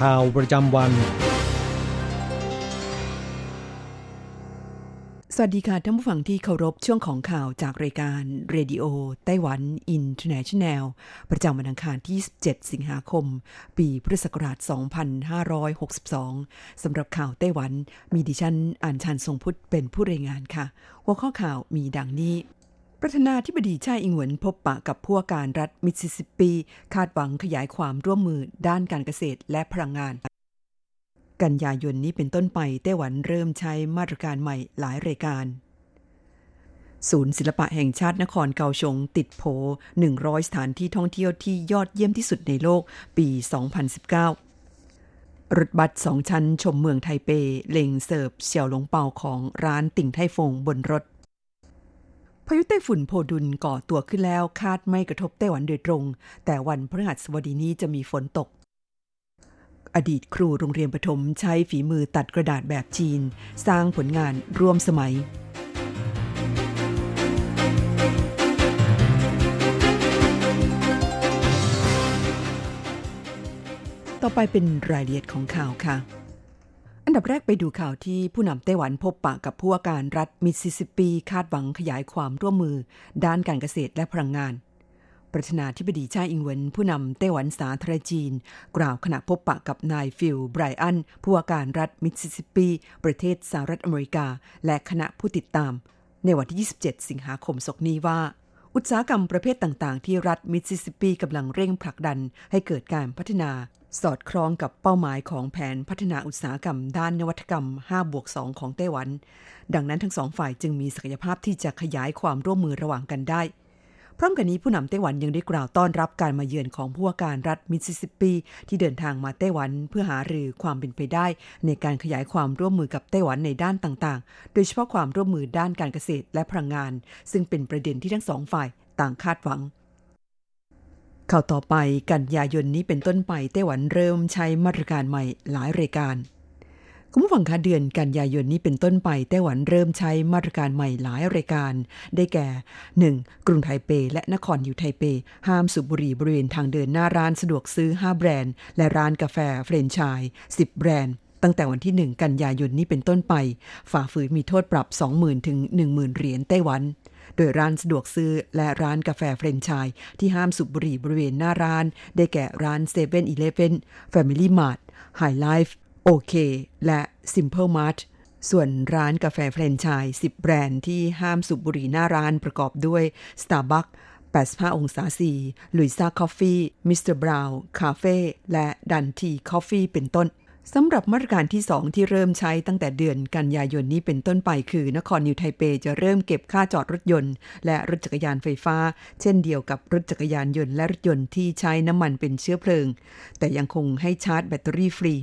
ข่าวประจำวัน สวัสดีค่ะท่านผู้ฟังที่เคารพช่วงของข่าวจากรายการเรดิโอไต้หวันอินเทอร์เนชันแนลประจำวันอังคารที่27สิงหาคม ปีพุทธศักราช 2562 สำหรับข่าวไต้หวันมีดิฉันอัญชันทรงพุทธิเป็นผู้รายงานค่ะ หัวข้อข่าวมีดังนี้ ประธานาธิบดีไช่อิงเหวินพบปะกับผู้ว่าการรัฐมิสซิสซิปปี คาดหวังขยายความร่วมมือด้านการเกษตรและพลังงาน กันยายนนี้เป็นต้นไปไต้หวันเริ่มใช้มาตรการใหม่หลายรายการศูนย์ศิลปะแห่งชาตินครเกาสงติดโผ 100 สถานที่ท่องเที่ยวที่ยอดเยี่ยมที่สุดในโลกปี 2019 รถบัสสองชั้นชมเมืองไทเป เล็งเสิร์ฟเสี่ยวหลงเปาของร้านติ่งไทฟงบนรถ พายุไต้ฝุ่นโพดุลก่อตัวขึ้นแล้วคาดไม่กระทบไต้หวันโดยตรง แต่วันพฤหัสบดีนี้จะมีฝนตก อดีตครูโรงเรียนประถมใช้ฝีมือตัดกระดาษแบบจีน สร้างผลงานร่วมสมัยต่อไปเป็นรายละเอียดของข่าวค่ะ อันดับแรกไปดูข่าวที่ผู้นำไต้หวันพบปะกับผู้ว่าการรัฐมิสซิสซิปปีคาดหวังขยายความร่วมมือ ด้านการเกษตรและพลังงาน ประธานาธิบดีไช่อิงเหวินผู้นำไต้หวันสาธารณรัฐจีน กล่าวขณะพบปะกับนายฟิลไบรอันผู้ว่าการรัฐมิสซิสซิปปี ประเทศสหรัฐอเมริกา และคณะผู้ติดตาม ในวันที่ 27 สิงหาคมศกนี้ว่าอุตสาหกรรมประเภทต่าง ๆ ที่รัฐมิสซิสซิปปีกำลังเร่งผลักดันให้เกิดการพัฒนา สอดคล้องกับเป้าหมายของแผนพัฒนาอุตสาหกรรม ด้านนวัตกรรม 5 บวก 2 ของไต้หวัน ดังนั้นทั้งสองฝ่ายจึงมีศักยภาพที่จะขยายความร่วมมือระหว่างกันได้ พร้อมกันนี้ผู้นำไต้หวันยังได้กล่าวต้อนรับการมาเยือนของผู้ว่าการรัฐมิสซิสซิปปี ที่เดินทางมาไต้หวันเพื่อหารือความเป็นไปได้ ในการขยายความร่วมมือกับไต้หวันในด้านต่างๆ โดยเฉพาะความร่วมมือด้านการเกษตรและพลังงาน ซึ่งเป็นประเด็นที่ทั้งสองฝ่ายต่างคาดหวัง ข่าวต่อไปกันยายนนี้เป็นต้นไปไต้หวันเริ่มใช้มาตรการใหม่หลายรายการคุณผู้ฟังคะเดือนกันยายนนี้เป็นต้นไปไต้หวันเริ่มใช้มาตรการใหม่หลายรายการ ได้แก่ 1. กรุงไทเป และนครนิวไทเป ห้ามสูบบุหรี่บริเวณทางเดินหน้าร้านสะดวกซื้อ 5 แบรนด์ และร้านกาแฟเฟรนไชส์10 แบรนด์ตั้งแต่วันที่ 1 กันยายนนี้เป็นต้นไป ฝ่าฝืนมีโทษปรับ 20,000 ถึง 10,000 เหรียญไต้หวัน โดยร้านสะดวกซื้อและร้านกาแฟเฟรนไชส์ที่ห้ามสูบบุหรี่บริเวณหน้าร้าน ได้แก่ร้าน 7-Eleven Family Mart Hi-Life OK และ Simple Mart ส่วนร้านกาแฟแฟรนไชส์10 แบรนด์ที่ห้ามสูบบุหรี่หน้าร้านประกอบด้วย Starbucks 85 องศา C Louisa Coffee Mr. Brown Cafe และ Dante Coffee เป็นต้น สำหรับมาตรการที่ 2 ที่เริ่มใช้ตั้งแต่เดือนกันยายนนี้เป็นต้นไปคือ นครนิวไทเปจะเริ่มเก็บค่าจอดรถยนต์ และรถจักรยานไฟฟ้า เช่นเดียวกับรถจักรยานยนต์และรถยนต์ที่ใช้น้ำมันเป็นเชื้อเพลิง แต่ยังคงให้ชาร์จแบตเตอรี่ฟรี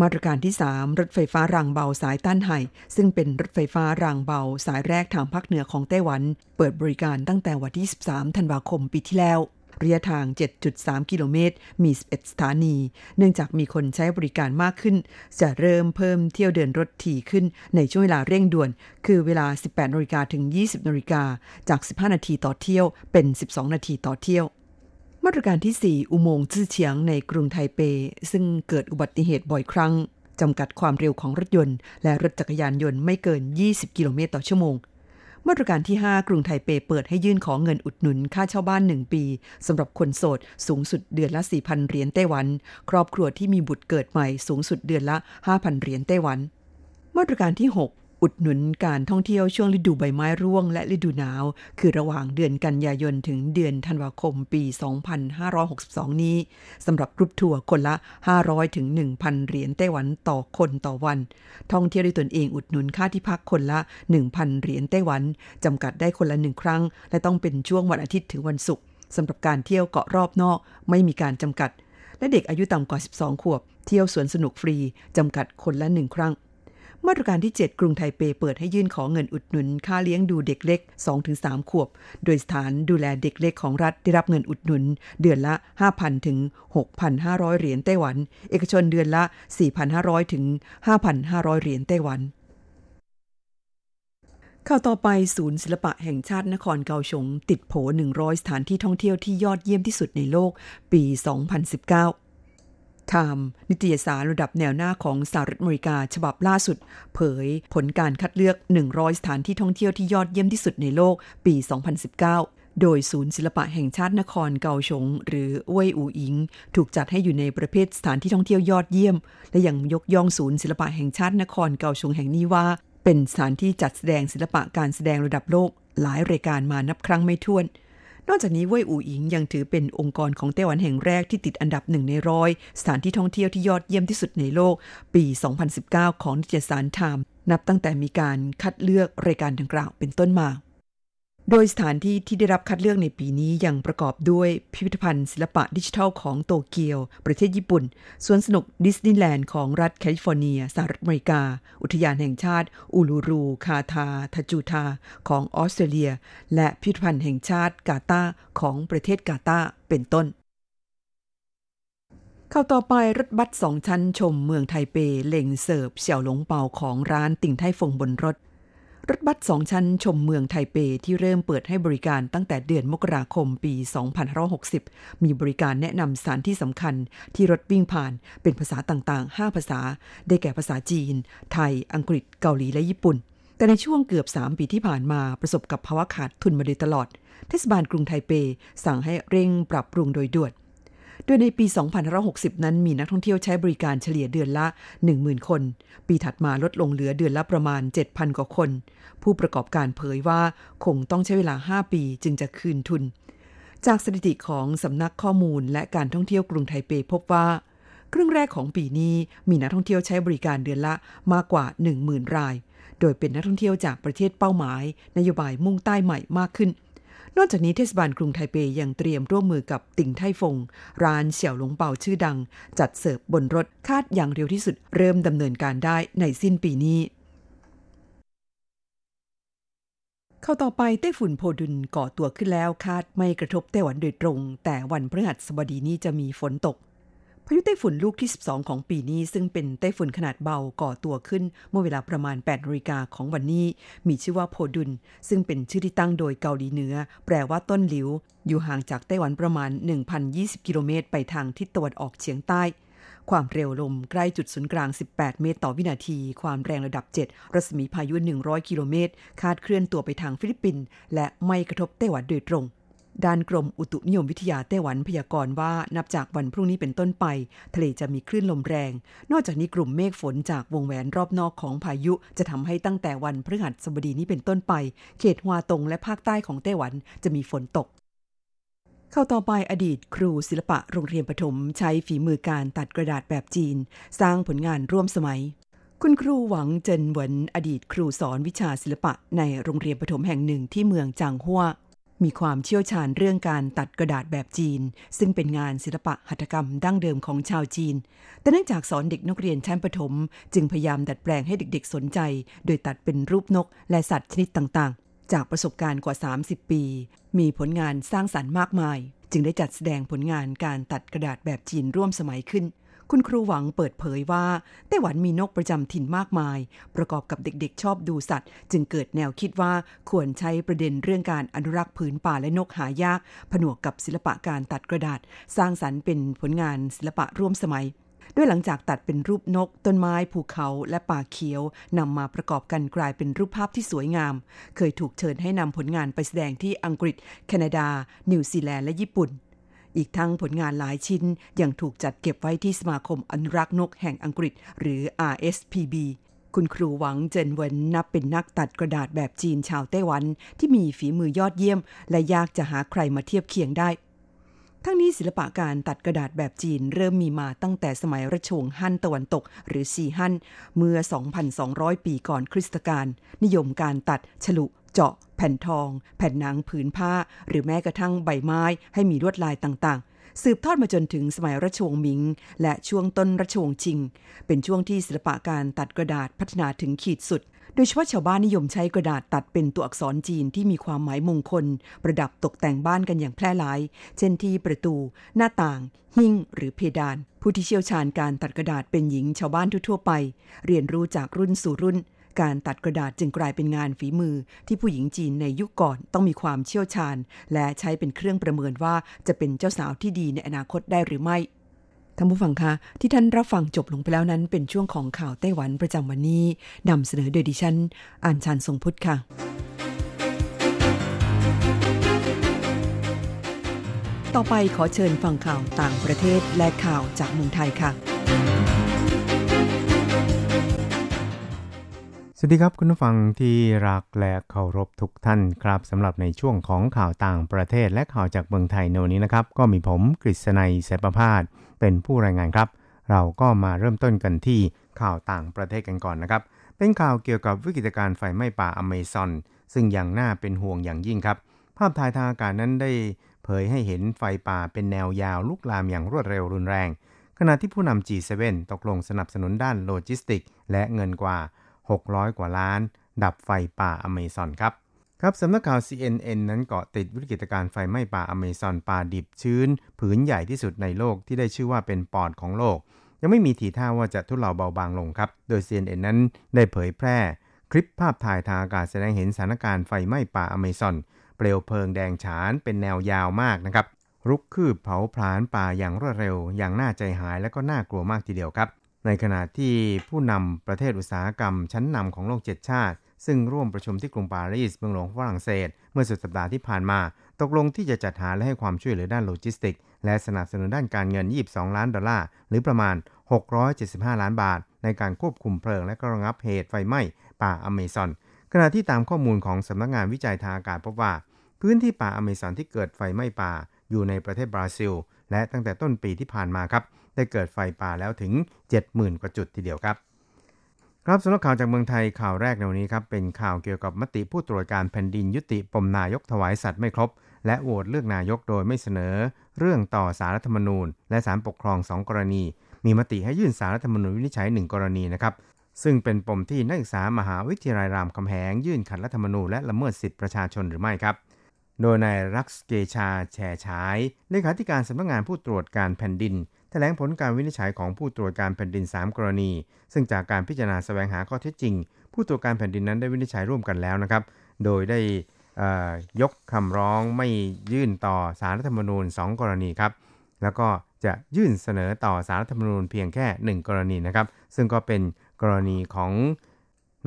มาตรการที่ 3 รถไฟฟ้ารางเบาสายต้านไห่ ซึ่งเป็นรถไฟฟ้ารางเบาสายแรกทางภาคเหนือของไต้หวัน เปิดบริการตั้งแต่วันที่ 13 ธันวาคมปีที่แล้ว ระยะทาง 7.3 กิโลเมตร มี 11 สถานี เนื่องจากมีคนใช้บริการมากขึ้น จะเริ่มเพิ่มเที่ยวเดินรถถี่ขึ้นในช่วงเวลาเร่งด่วน คือเวลา 18นาฬิกาถึง 20นาฬิกาจาก 15 นาทีต่อเที่ยวเป็น 12 นาทีต่อเที่ยวมาตรการที่ 4 อุโมงค์จื้อเฉียงในกรุงไทเป ซึ่งเกิดอุบัติเหตุบ่อยครั้งจำกัดความเร็วของรถยนต์ และรถจักรยานยนต์ไม่เกิน 20 กิโลเมตรต่อชั่วโมง มาตรการที่ 5 กรุงไทเปเปิดให้ยื่นขอเงินอุดหนุนค่าเช่าบ้าน 1 ปีสำหรับคนโสดสูงสุดเดือนละ 4,000 เหรียญไต้หวัน ครอบครัวที่มีบุตรเกิดใหม่สูงสุดเดือนละ 5,000 เหรียญไต้หวัน มาตรการที่ 6 อุดหนุนการท่องเที่ยวช่วงฤดูใบไม้ร่วงและฤดูหนาว คือระหว่างเดือนกันยายนถึงเดือนธันวาคมปี 2562 นี้สำหรับกรุ๊ปทัวร์คนละ 500 ถึง 1,000 เหรียญไต้หวันต่อคนต่อวัน ท่องเที่ยวด้วยตนเองอุดหนุนค่าที่พักคนละ 1,000 เหรียญไต้หวันจำกัดได้คนละหนึ่งครั้ง และต้องเป็นช่วงวันอาทิตย์ถึงวันศุกร์สำหรับการเที่ยวเกาะรอบนอก ไม่มีการจำกัด และเด็กอายุต่ำกว่า 12 ขวบ เที่ยวสวนสนุกฟรีจำกัดคนละหนึ่งครั้ง มาตรการที่ 7 กรุงไทเปเปิดให้ยื่นขอเงินอุดหนุน ค่าเลี้ยงดูเด็กเล็ก 2-3 ขวบ โดยสถานดูแลเด็กเล็กของรัฐได้รับเงินอุดหนุน เดือนละ 5,000 ถึง 6,500 เหรียญไต้หวัน เอกชนเดือนละ 4,500 ถึง 5,500 เหรียญไต้หวันข่าวต่อไปศูนย์ศิลปะแห่งชาตินครเกาสงติดโผ 100 สถานที่ท่องเที่ยวที่ยอดเยี่ยมที่สุดในโลก ปี 2019 Time นิตยสารระดับแนวหน้าของสหรัฐอเมริกาฉบับล่าสุด เผยผลการคัดเลือก 100 สถานที่ท่องเที่ยวที่ยอดเยี่ยมที่สุดในโลกปี 2019โดยศูนย์ศิลปะแห่งชาตินครเกาสงหรือเว่ยอูอิง ถูกจัดให้อยู่ในประเภทสถานที่ท่องเที่ยวยอดเยี่ยม และยังยกย่องศูนย์ศิลปะแห่งชาตินครเกาสงแห่งนี้ว่า เป็นสถานที่จัดแสดงศิลปะการแสดงระดับโลก หลายรายการมานับครั้งไม่ถ้วน นอกจากนี้เว่ยอู่อิงยังถือเป็นองค์กรของไต้หวันแห่งแรกที่ติดอันดับหนึ่งในร้อยสถานที่ท่องเที่ยวที่ยอดเยี่ยมที่สุดในโลก ปี 2019 ของนิตยสารไทม์นับตั้งแต่มีการคัดเลือกรายการดังกล่าวเป็นต้นมา โดยสถานที่ที่ได้รับคัดเลือกในปีนี้ยังประกอบด้วยพิพิธภัณฑ์ศิลปะดิจิทัลของโตเกียว ประเทศญี่ปุ่น สวนสนุกดิสนีย์แลนด์ของรัฐแคลิฟอร์เนียสหรัฐอเมริกา อุทยานแห่งชาติ อูลูรู คาทา ทาจูทา ของออสเตรเลีย และพิพิธภัณฑ์แห่งชาติกาตาร์ของประเทศกาตาร์เป็นต้น ข่าวต่อไปรถบัสสองชั้นชมเมืองไทเปเล็งเสิร์ฟเสี่ยวหลงเปาของร้านติ่งไทฟงบนรถ รถบัสสองชั้นชมเมืองไทเปที่เริ่มเปิดให้บริการตั้งแต่เดือนมกราคมปี 2560 มีบริการแนะนำสถานที่สำคัญที่รถวิ่งผ่านเป็นภาษาต่างๆ 5 ภาษา ได้แก่ภาษาจีน ไทย อังกฤษ เกาหลี และญี่ปุ่น แต่ในช่วงเกือบ 3 ปีที่ผ่านมาประสบกับภาวะขาดทุนมาโดยตลอด เทศบาลกรุงไทเป สั่งให้เร่งปรับปรุงโดยด่วน โดยในปี 2560 นั้นมีนักท่องเที่ยวใช้บริการเฉลี่ยเดือนละ 10,000 คน ปีถัดมาลดลงเหลือเดือนละประมาณ 7,000 กว่าคน ผู้ประกอบการเผยว่าคงต้องใช้เวลา 5 ปีจึงจะคืนทุน จากสถิติของสำนักข้อมูลและการท่องเที่ยวกรุงไทเปพบว่าครึ่งแรกของปีนี้มีนักท่องเที่ยวใช้บริการเดือนละมากกว่า 10,000 ราย โดยเป็นนักท่องเที่ยวจากประเทศเป้าหมาย นโยบายมุ่งใต้ใหม่มากขึ้น นอกจากนี้เทศบาลกรุงไทเปยังเตรียมร่วมมือกับติ่งไทฟง ร้านเสี่ยวหลงเปาชื่อดัง จัดเสิร์ฟบนรถคาดอย่างเร็วที่สุดเริ่มดำเนินการได้ในสิ้นปีนี้เข้าต่อไปไต้ฝุ่นโพดุลก่อตัวขึ้นแล้วคาดไม่กระทบไต้หวันโดยตรง แต่วันพฤหัสบดีนี้จะมีฝนตก พายุไต้ฝุ่นลูกที่ 12 ของปีนี้ ซึ่งเป็นไต้ฝุ่นขนาดเบาก่อตัวขึ้น เมื่อเวลาประมาณ8นาฬิกาของวันนี้ มีชื่อว่าโพดุลซึ่งเป็นชื่อที่ตั้งโดยเกาหลีเหนือ แปลว่าต้นหลิว อยู่ห่างจากไต้หวันประมาณ 1,020 กิโลเมตร ไปทางทิศตะวันออกเฉียงใต้ ความเร็วลมใกล้จุดศูนย์กลาง 18 เมตรต่อวินาที ความแรงระดับ 7 รัศมีพายุ 100 กิโลเมตร คาดเคลื่อนตัวไปทางฟิลิปปินส์และไม่กระทบไต้หวันโดยตรง ด้านกรมอุตุนิยมวิทยาไต้หวันพยากรณ์ว่านับจากวันพรุ่งนี้เป็นต้นไป ทะเลจะมีคลื่นลมแรง นอกจากนี้กลุ่มเมฆฝนจากวงแหวนรอบนอกของพายุ จะทำให้ตั้งแต่วันพฤหัสบดีนี้เป็นต้นไป เขตฮวาตงและภาคใต้ของไต้หวันจะมีฝนตก เข้าต่อไปอดีตครูศิลปะโรงเรียนประถม ใช้ฝีมือการตัดกระดาษแบบจีน สร้างผลงานร่วมสมัยคุณครูหวังเจินเหวินอดีตครูสอนวิชาศิลปะในโรงเรียนประถมแห่งหนึ่งที่เมืองจางฮั่ว มีความเชี่ยวชาญเรื่องการตัดกระดาษแบบจีน ซึ่งเป็นงานศิลปะหัตถกรรมดั้งเดิมของชาวจีน แต่เนื่องจากสอนเด็กนักเรียนชั้นประถม จึงพยายามดัดแปลงให้เด็กๆสนใจ โดยตัดเป็นรูปนกและสัตว์ชนิดต่างๆ จากประสบการณ์กว่า 30 ปี มีผลงานสร้างสารรค์มากมาย จึงได้จัดแสดงผลงานการตัดกระดาษแบบจีนร่วมสมัยขึ้น คุณครูหวังเปิดเผยว่าไต้หวันมีนกประจำถิ่นมากมาย ประกอบกับเด็กๆ ชอบดูสัตว์ จึงเกิดแนวคิดว่าควรใช้ประเด็นเรื่องการอนุรักษ์ผืนป่าและนกหายาก ผนวกกับศิลปะการตัดกระดาษ สร้างสรรค์เป็นผลงานศิลปะร่วมสมัยด้วยหลังจากตัดเป็นรูปนก ต้นไม้ภูเขาและป่าเขียวนำมาประกอบกันกลายเป็นรูปภาพที่สวยงาม เคยถูกเชิญให้นำผลงานไปแสดงที่อังกฤษ แคนาดา นิวซีแลนด์และญี่ปุ่น อีกทั้งผลงานหลายชิ้นยังถูกจัดเก็บไว้ที่สมาคมอนุรักษ์นกแห่งอังกฤษ หรือ RSPB คุณครูหวังเจินเวินนับเป็นนักตัดกระดาษแบบจีนชาวไต้หวัน ที่มีฝีมือยอดเยี่ยม และยากจะหาใครมาเทียบเคียงได้ ทั้งนี้ศิลปะการตัดกระดาษแบบจีนเริ่มมีมาตั้งแต่สมัยราชวงศ์ฮั่นตะวันตก หรือซีฮั่นเมื่อ 2,200 ปีก่อนคริสตกาลนิยมการตัดฉลุ เจาะ แผ่นทอง แผ่นหนังผืนผ้า หรือแม้กระทั่งใบไม้ให้มีลวดลายต่างๆ สืบทอดมาจนถึงสมัยราชวงศ์มิง และช่วงต้นราชวงศ์ชิง เป็นช่วงที่ศิลปะการตัดกระดาษพัฒนาถึงขีดสุดโดยเฉพาะชาวบ้านนิยมใช้กระดาษตัดเป็นตัวอักษรจีนที่มีความหมายมงคล ประดับตกแต่งบ้านกันอย่างแพร่หลาย เช่นที่ประตู หน้าต่าง หิ้ง หรือเพดาน ผู้ที่เชี่ยวชาญการตัดกระดาษเป็นหญิงชาวบ้านทั่วๆไป เรียนรู้จากรุ่นสู่รุ่น การตัดกระดาษจึงกลายเป็นงานฝีมือ ที่ผู้หญิงจีนในยุคก่อนต้องมีความเชี่ยวชาญ และใช้เป็นเครื่องประเมินว่าจะเป็นเจ้าสาวที่ดีในอนาคตได้หรือไม่ท่านผู้ฟังคะ ที่ท่านรับฟังจบลงไปแล้วนั้น เป็นช่วงของข่าวไต้หวันประจำวันนี้นำเสนอโดยดิฉันอ่านชันทรงพุทธค่ะต่อไปขอเชิญฟังข่าวต่างประเทศและข่าวจากเมืองไทยค่ะ สวัสดีครับคุณผู้ฟังที่รักและเคารพทุกท่านครับสำหรับในช่วงของข่าวต่างประเทศและข่าวจากเมืองไทยในวันนี้นะครับ ก็มีผมกฤษณัยเสปพาสเป็นผู้รายงานครับ เราก็มาเริ่มต้นกันที่ข่าวต่างประเทศกันก่อนนะครับ เป็นข่าวเกี่ยวกับวิกฤตการณ์ไฟไหม้ป่าอเมซอน ซึ่งยังน่าเป็นห่วงอย่างยิ่งครับ ภาพถ่ายทางอากาศนั้นได้เผยให้เห็นไฟป่าเป็นแนวยาวลุกลามอย่างรวดเร็วรุนแรง ขณะที่ผู้นำ G7 ตกลงสนับสนุนด้านโลจิสติก และเงินกว่า 600 กว่าล้าน ดับไฟป่าอเมซอนครับ ครับสำนักข่าว CNN นั้นเกาะติดวิกฤตการณ์ไฟไหม้ป่าอเมซอนป่าดิบชื้น ผืนใหญ่ที่สุดในโลกที่ได้ชื่อว่าเป็นปอดของโลก ยังไม่มีทีท่าว่าจะทุเลาเบาบางลงครับ โดย CNN นั้นได้เผยแพร่ คลิปภาพถ่ายทางอากาศแสดงเห็นสถานการณ์ไฟไหม้ป่าอเมซอนเปลวเพลิงแดงฉานเป็นแนวยาวมากนะครับรุกคืบเผาผลาญป่าอย่างรวดเร็ว อย่างน่าใจหายและก็น่ากลัวมากทีเดียวครับ ในขณะที่ผู้นำประเทศอุตสาหกรรมชั้นนำของโลกเจ็ดชาติ ซึ่งร่วมประชุมที่กรุงปารีสเมืองหลวงฝรั่งเศส เมื่อสุดสัปดาห์ที่ผ่านมา ตกลงที่จะจัดหาและให้ความช่วยเหลือด้านโลจิสติก และสนับสนุนด้านการเงิน 22 ล้านดอลลาร์ หรือประมาณ 675 ล้านบาท ในการควบคุมเพลิงและกระงับเหตุไฟไหม้ป่าอเมซอน ขณะที่ตามข้อมูลของสำนักงานวิจัยทางอากาศพบว่า พื้นที่ป่าอเมซอนที่เกิดไฟไหม้ป่าอยู่ในประเทศบราซิล และตั้งแต่ต้นปีที่ผ่านมาครับ ได้เกิดไฟป่าแล้วถึง 70,000 กว่าจุดทีเดียวครับ ครับสำหรับข่าวจากเมืองไทยข่าวแรกในวันนี้ครับ เป็นข่าวเกี่ยวกับมติผู้ตรวจการแผ่นดินยุติปมนายกถวายสัตว์ไม่ครบ และโหวตเลือกนายกโดยไม่เสนอ เรื่องต่อสารรัฐธรรมนูญ และสารปกครอง 2 กรณี มีมติให้ยื่นสารรัฐธรรมนูญวินิจฉัย 1 กรณีนะครับซึ่งเป็นปมที่นักศึกษามหาวิทยาลัยรามคำแหง ยื่นขัดรัฐธรรมนูญและละเมิดสิทธิประชาชนหรือไม่ครับ โดยนายรักษเกชาแฉฉายเลขาธิการสำนักงานผู้ตรวจการแผ่นดิน ถลงผลการวินิจฉัยของผู้ตรวจการแผ่นดิน 3 กรณี ซึ่งจากการพิจารณาแสวงหาข้อเท็จจริง ผู้ตรวจการแผ่นดินนั้นได้วินิจฉัยร่วมกันแล้วนะครับ โดยได้ยกคำร้องไม่ยื่นต่อสารรัฐธรรมนูญ 2 กรณีครับ แล้วก็จะยื่นเสนอต่อสารรัฐธรรมนูญเพียงแค่ 1 กรณีนะครับ ซึ่งก็เป็นกรณีของ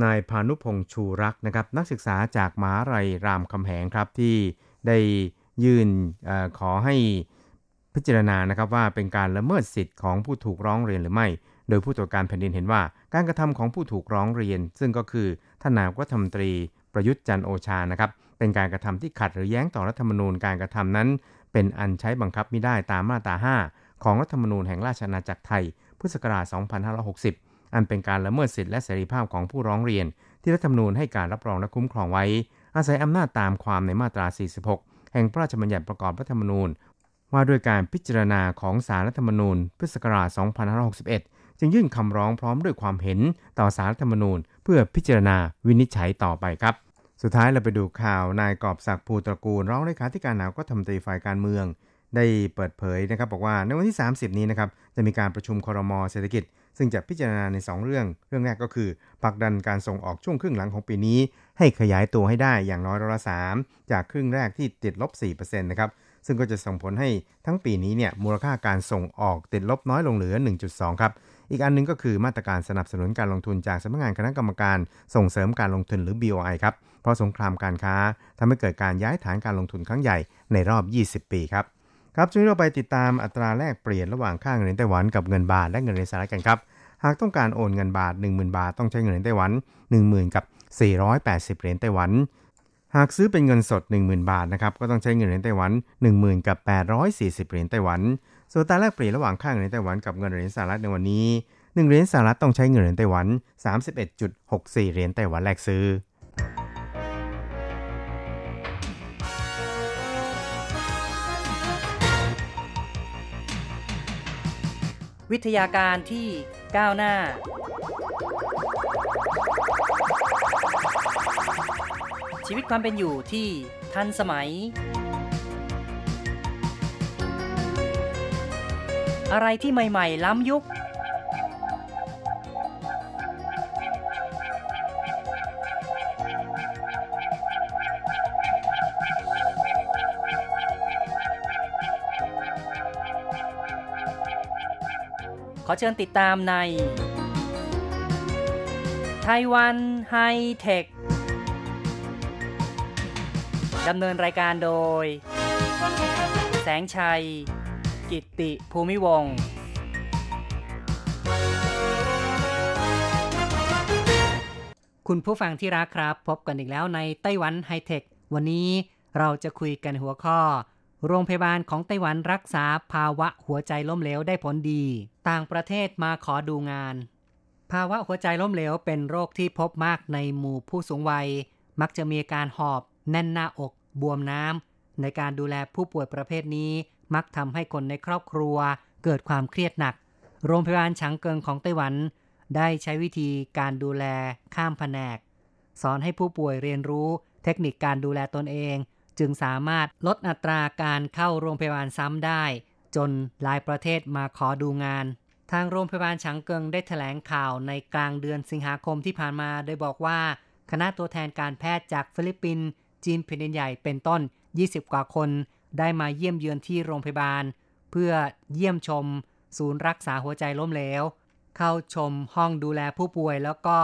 นายพานุพงษ์ชูรักนะครับ นักศึกษาจากมหาลัยรามคำแหงครับที่ได้ยื่นอขอให้ พิจารณานะครับว่าเป็นการละเมิดสิทธิ์ของผู้ถูกร้องเรียนหรือไม่ โดยผู้ตรวจการแผ่นดินเห็นว่า การกระทำของผู้ถูกร้องเรียน ซึ่งก็คือท่านนายกรัฐมนตรีประยุทธ์จันโอชานะครับเป็นการกระทำที่ขัดหรือแย้งต่อรัฐธรรมนูญการกระทำนั้น เป็นอันใช้บังคับไม่ได้ตามมาตรา 5 ของรัฐธรรมนูญแห่งราชอาณาจักรไทย พุทธศักราช 2560 อันเป็นการละเมิดสิทธิและเสรีภาพของผู้ร้องเรียน ที่รัฐธรรมนูญให้การรับรองและคุ้มครองไว้ อาศัยอำนาจตามความในมาตรา 46 แห่งพระราชบัญญัติประกอบรัฐธรรมนูญ ว่าด้วยการพิจารณาของสารรัฐธรรมนูญพุทธศักราช 2561 จึงยื่นคำร้องพร้อมด้วยความเห็นต่อสารรัฐธรรมนูญ เพื่อพิจารณาวินิจฉัยต่อไปครับ สุดท้ายเราไปดูข่าวนายกอบศักดิ์ภูตระกูลร้องเลขาธิการหนายกรัฐมนตรีฝ่ายการเมือง ได้เปิดเผยนะครับบอกว่าในวันที่ 30 นี้นะครับจะมีการประชุมครมเศรษฐกิจ ซึ่งจะพิจารณาใน 2 เรื่อง เรื่องแรกก็คือผลักดันการส่งออกช่วงครึ่งหลังของปีนี้ ให้ขยายตัวให้ได้อย่างน้อยร้อยละสจากครึ่งแรกที่ติดลบ4%นะครับ ซึ่งก็จะส่งผลให้ทั้งปีนี้เนี่ยมูลค่าการส่งออกติดลบน้อยลงเหลือ 1.2 ครับ อีกอันนึงก็คือมาตรการสนับสนุนการลงทุนจากสำนักงานคณะกรรมการส่งเสริมการลงทุนหรือ BOI ครับ เพราะสงครามการค้าทำให้เกิดการย้ายฐานการลงทุนครั้งใหญ่ในรอบ 20 ปีครับ ครับช่วงนี้เราไปติดตามอัตราแลกเปลี่ยนระหว่างค่าเงินไต้หวันกับเงินบาทและเงินในสหรัฐกันครับ หากต้องการโอนเงินบาท 10,000 บาทต้องใช้เงินไต้หวัน 10,000 กับ 480 เหรียญไต้หวัน หากซื้อเป็นเงินสด 10,000 บาทนะครับก็ต้องใช้เงินเหรียญไต้หวัน 10,000 กับ 840 เหรียญไต้หวัน ส่วนตาแลกเปลี่ยนระหว่างค่าเงินไต้หวันกับเงินเหรียญสหรัฐในวันนี้ 1 เหรียญสหรัฐต้องใช้เงินเหรียญไต้หวัน 31.64 เหรียญไต้หวันแลกซื้อวิทยาการที่ก้าวหน้า ชีวิตความเป็นอยู่ที่ทันสมัย อะไรที่ใหม่ ๆ ล้ำยุค ขอเชิญติดตามในไต้หวันไฮเทค ดำเนินรายการโดย แสงชัย กิตติภูมิวงศ์คุณผู้ฟังที่รักครับ พบกันอีกแล้วในไต้หวันไฮเทค วันนี้เราจะคุยกันหัวข้อ โรงพยาบาลของไต้หวันรักษาภาวะหัวใจล้มเหลวได้ผลดี ต่างประเทศมาขอดูงาน ภาวะหัวใจล้มเหลวเป็นโรคที่พบมากในหมู่ผู้สูงวัย มักจะมีการหอบแน่นหน้าอก บวมน้ำในการดูแลผู้ป่วยประเภทนี้มักทำให้คนในครอบครัวเกิดความเครียดหนัก โรงพยาบาลฉางเกิงของไต้หวัน ได้ใช้วิธีการดูแลข้ามแผนก สอนให้ผู้ป่วยเรียนรู้เทคนิคการดูแลตนเอง จึงสามารถลดอัตราการเข้าโรงพยาบาลซ้ำได้ จนหลายประเทศมาขอดูงาน ทางโรงพยาบาลฉางเกิงได้แถลงข่าวในกลางเดือนสิงหาคมที่ผ่านมา โดยบอกว่า คณะตัวแทนการแพทย์จากฟิลิปปินส์ จีนแผ่นดินใหญ่เป็นต้น 20 กว่าคน ได้มาเยี่ยมเยือนที่โรงพยาบาล เพื่อเยี่ยมชม ศูนย์รักษาหัวใจล้มเหลว เข้าชมห้องดูแลผู้ป่วย แล้วก็